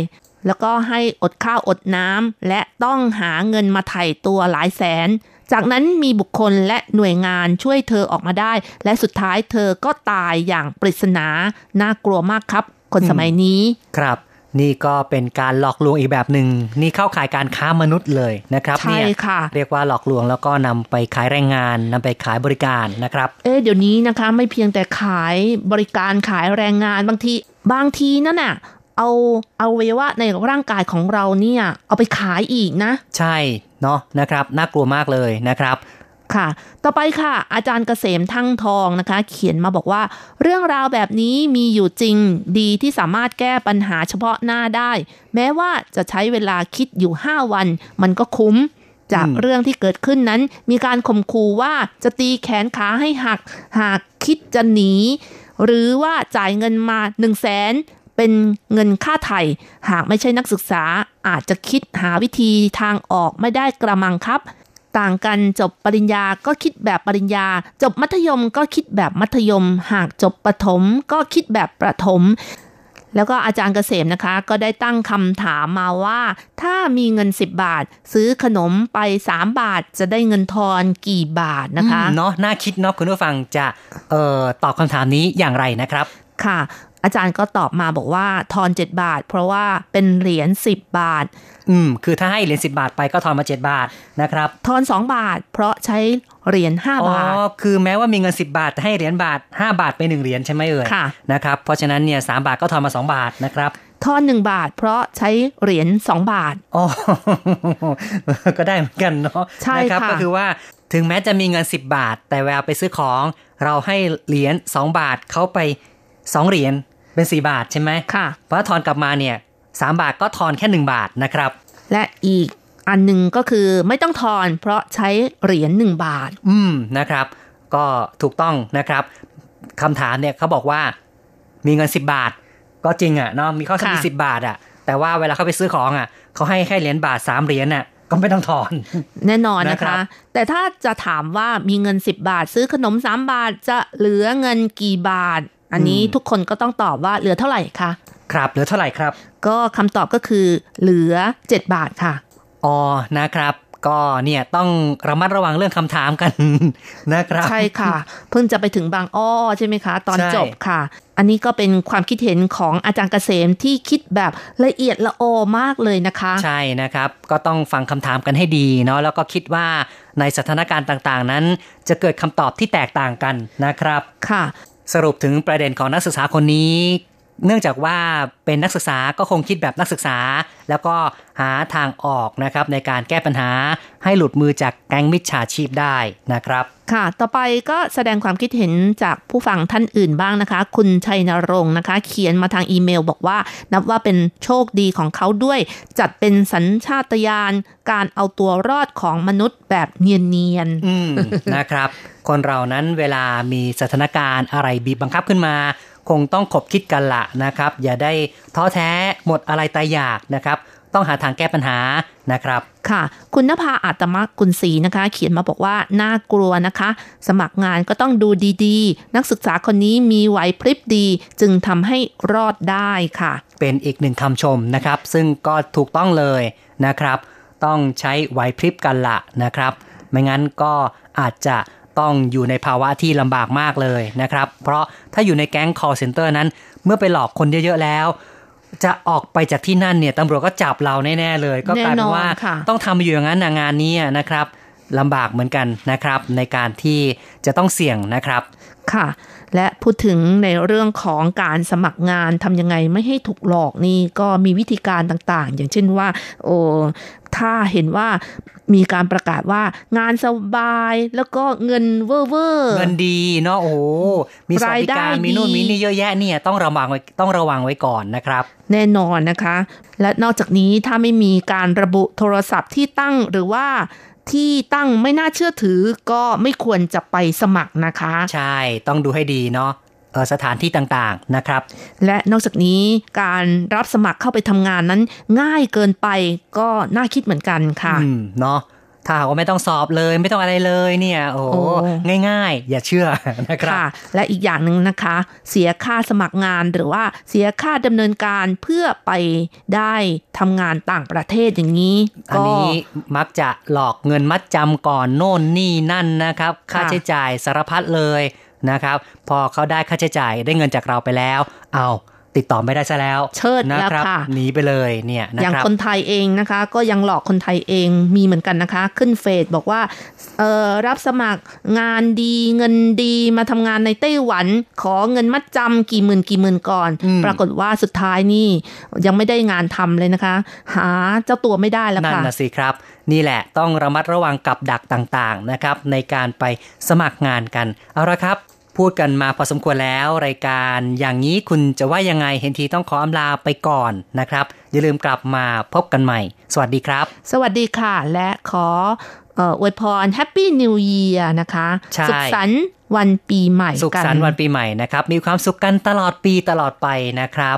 แล้วก็ให้อดข้าวอดน้ำและต้องหาเงินมาไถ่ตัวหลายแสน จากนั้นมีบุคคลและหน่วยงานช่วยเธอออกมาได้ และสุดท้ายเธอก็ตายอย่างปริศนาน่ากลัวมากครับ คนสมัยนี้ครับนี่ก็เป็นการหลอกลวงอีกแบบหนึ่งนี่เข้าข่ายการค้ามนุษย์เลยนะครับใช่เนี่ยค่ะเรียกว่าหลอกลวงแล้วก็นำไปขายแรงงานนำไปขายบริการนะครับ เอ๊ะเดี๋ยวนี้นะคะ ไม่เพียงแต่ขายบริการขายแรงงานบางทีบางทีนั่นน่ะ เอาเอาเวยวะในร่างกายของเราเนี่ย เอาไปขายอีกนะ ใช่เนาะนะครับ น่ากลัวมากเลยนะครับค่ะ ต่อไปค่ะ อาจารย์เกษมทั้งทองนะคะ เขียนมาบอกว่า เรื่องราวแบบนี้มีอยู่จริงดีที่สามารถแก้ปัญหาเฉพาะหน้าได้ แม้ว่าจะใช้เวลาคิดอยู่ 5 วัน มันก็คุ้ม จากอืมเรื่องที่เกิดขึ้นนั้น มีการข่มขู่ว่าจะตีแขนขาให้หัก หากคิดจะหนี หรือว่าจ่ายเงินมา1นึ่งแสน เป็นเงินค่าไถ่หากไม่ใช่นักศึกษาอาจจะคิดหาวิธีทางออกไม่ได้กระมังครับ ต่างกันจบปริญญาก็คิดแบบปริญญา จบมัธยมก็คิดแบบมัธยม หากจบประถมก็คิดแบบประถมแล้วก็อาจารย์เกษมนะคะ ก็ได้ตั้งคำถามมาว่า ถ้ามีเงิน 10 บาท ซื้อขนมไป 3 บาท จะได้เงินทอนกี่บาทนะคะอืมเนาะน่าคิดเนาะคุณผู้ฟังจะเอ่อตอบคำถามนี้อย่างไรนะครับ ค่ะ อาจารย์ก็ตอบมาบอกว่าทอน7บาท เพราะว่าเป็นเหรียญ10บาท อืม คือถ้าให้เหรียญสิบาทไปก็ทอนมา7บาทนะครับ ทอน2บาท เพราะใช้เหรียญอ๋อ5บาทคือแม้ว่ามีเงิน10บาทแต่ให้เหรียญบาท5บาทไป1เหรียญใช่ไหมเอ่ย ค่ะ นะครับ เพราะฉะนั้นเนี่ยสบาทก็ทอนมา2บาทนะครับทอน1บาท เพราะใช้เหรียญ2บาท อ๋อ ก็ได้เหมือนกันเนาะ ใช่นะครับค่ะก็คือว่าถึงแม้จะมีเงิน 10 บาท แต่เวลาไปซื้อของ เราให้เหรียญ2บาทเขาไป 2เหรียญเป็น4บาทใช่ไหมค่ะเพราะทอนกลับมาเนี่ย3บาทก็ทอนแค่1บาทนะครับ และอีกอันหนึ่งก็คือไม่ต้องทอนเพราะใช้เหรียญหนึ่งบาท อืมนะครับ ก็ถูกต้องนะครับคำถามเนี่ยเขาบอกว่ามีเงิน10บาท ก็จริงอะเนาะมีข้อสมีค่ะสิบาทอะ แต่ว่าเวลาเขาไปซื้อของอะเขาให้แค่เหรียญบาทสามเหรียญอะก็ไม่ต้องถอน แน่นอนนะนะครัคะบแต่ถ้าจะถามว่ามีเงิน 10 บาท ซื้อขนม 3 บาทจะเหลือเงินกี่บาท อันนี้ทุกคนก็ต้องตอบว่าเหลือเท่าไหร่คะครับเหลือเท่าไหร่ครับ ก็คำตอบก็คือเหลือ 7 บาทค่ะอ๋อนะครับก็เนี่ยต้องระมัดระวังเรื่องคำถามกันนะครับ ใช่ค่ะ เพิ่งจะไปถึงบางอ้อใช่ไหมคะ ตอนใช่จบค่ะ อันนี้ก็เป็นความคิดเห็นของอาจารย์เกษมที่คิดแบบละเอียดละออมากเลยนะคะ ใช่นะครับ ก็ต้องฟังคำถามกันให้ดีเนาะแล้วก็คิดว่าในสถานการณ์ต่างๆ นั้น จะเกิดคำตอบที่แตกต่างกันนะครับค่ะ สรุปถึงประเด็นของนักศึกษาคนนี้ เนื่องจากว่าเป็นนักศึกษาก็คงคิดแบบนักศึกษา แล้วก็หาทางออกนะครับในการแก้ปัญหาให้หลุดมือจากแก๊งมิจฉาชีพได้นะครับ ค่ะ ต่อไปก็แสดงความคิดเห็นจากผู้ฟังท่านอื่นบ้างนะคะ คุณชัยนรงค์นะคะ เขียนมาทางอีเมลบอกว่า นับว่าเป็นโชคดีของเขาด้วย จัดเป็นสัญชาตญาณการเอาตัวรอดของมนุษย์แบบเนียนอืมนะครับ คนเรานั้นเวลามีสถานการณ์อะไรบีบบังคับขึ้นมา คงต้องขบคิดกันละนะครับ อย่าได้ท้อแท้หมดอะไรตายอยากนะครับ ต้องหาทางแก้ปัญหานะครับๆค่ะ คุณนภาอาตมกุลศรีนะคะ เขียนมาบอกว่าน่ากลัวนะคะ สมัครงานก็ต้องดูดีๆ นักศึกษาคนนี้มีไหวพริบดี จึงทำให้รอดได้ค่ะ เป็นอีกหนึ่งคำชมนะครับ ซึ่งก็ถูกต้องเลยนะครับ ต้องใช้ไหวพริบกันละนะครับ ไม่งั้นก็อาจจะ ต้องอยู่ในภาวะที่ลำบากมากเลยนะครับ เพราะถ้าอยู่ในแก๊ง call center นั้น เมื่อไปหลอกคนเยอะๆแล้ว จะออกไปจากที่นั่นเนี่ยตำรวจก็จับเราแน่ๆเลย ก็กลายเป็นว่าแน่นอนค่ะต้องทำอยู่อย่างนั้นนะงานนี้นะครับลำบากเหมือนกันนะครับ ในการที่จะต้องเสี่ยงนะครับ ค่ะ และพูดถึงในเรื่องของการสมัครงานทำยังไงไม่ให้ถูกหลอกนี่ก็มีวิธีการต่างๆ อย่างเช่นว่าโอ้ถ้าเห็นว่ามีการประกาศว่างานสบายแล้วก็เงินเวอร์เวอร์เงินดีเนาะโอ้โหมีสวัสดิการรายได้มีนู่นดีมีนี่เยอะแยะเนี่ยต้องระวังไว้ต้องระวังไว้ก่อนนะครับ แน่นอนนะคะ และนอกจากนี้ถ้าไม่มีการระบุโทรศัพท์ที่ตั้งหรือว่า ที่ตั้งไม่น่าเชื่อถือก็ไม่ควรจะไปสมัครนะคะ ใช่ต้องดูให้ดีเนาะเออสถานที่ต่างๆนะครับ และนอกจากนี้การรับสมัครเข้าไปทำงานนั้นง่ายเกินไปก็น่าคิดเหมือนกันค่ะอืมเนาะ ถ้าหากว่าไม่ต้องสอบเลยไม่ต้องอะไรเลยเนี่ยโอ้โหโอ้ง่ายๆ อย่าเชื่อนะครับค่ะและอีกอย่างหนึ่งนะคะ เสียค่าสมัครงานหรือว่าเสียค่าดำเนินการเพื่อไปได้ทำงานต่างประเทศอย่างนี้อันก็นี้มักจะหลอกเงินมัดจำก่อนโน่นนี่นั่นนะครับ ค่าค่ะใช้จ่ายสารพัดเลยนะครับ พอเขาได้ค่าใช้จ่ายได้เงินจากเราไปแล้ว เอา ติดต่อไม่ได้ซะแล้ว เชิดนะแล้วครับค่ะหนีไปเลยเนี่ยนะอย่างครับคนไทยเองนะคะ ก็ยังหลอกคนไทยเองมีเหมือนกันนะคะ ขึ้นเฟซบอกว่าเอ่อรับสมัครงานดีเงินดีมาทำงานในไต้หวัน ขอเงินมัดจำกี่หมื่นกี่หมื่นก่อนอืมปรากฏว่าสุดท้ายนี่ยังไม่ได้งานทำเลยนะคะ หาเจ้าตัวไม่ได้แล้วนั่นค่ะนะสิครับ นี่แหละต้องระมัดระวังกับดักต่างๆนะครับ ในการไปสมัครงานกันเอาละครับ พูดกันมาพอสมควรแล้วรายการอย่างนี้คุณจะว่ายังไงเห็นทีต้องขออำลาไปก่อนนะครับ อย่าลืมกลับมาพบกันใหม่ สวัสดีครับ สวัสดีค่ะ และขอเอ่ออวยพร Happy New Year นะคะใช่สุขสันต์วันปีใหม่สุขกันสันต์วันปีใหม่นะครับ มีความสุขกันตลอดปีตลอดไปนะครับ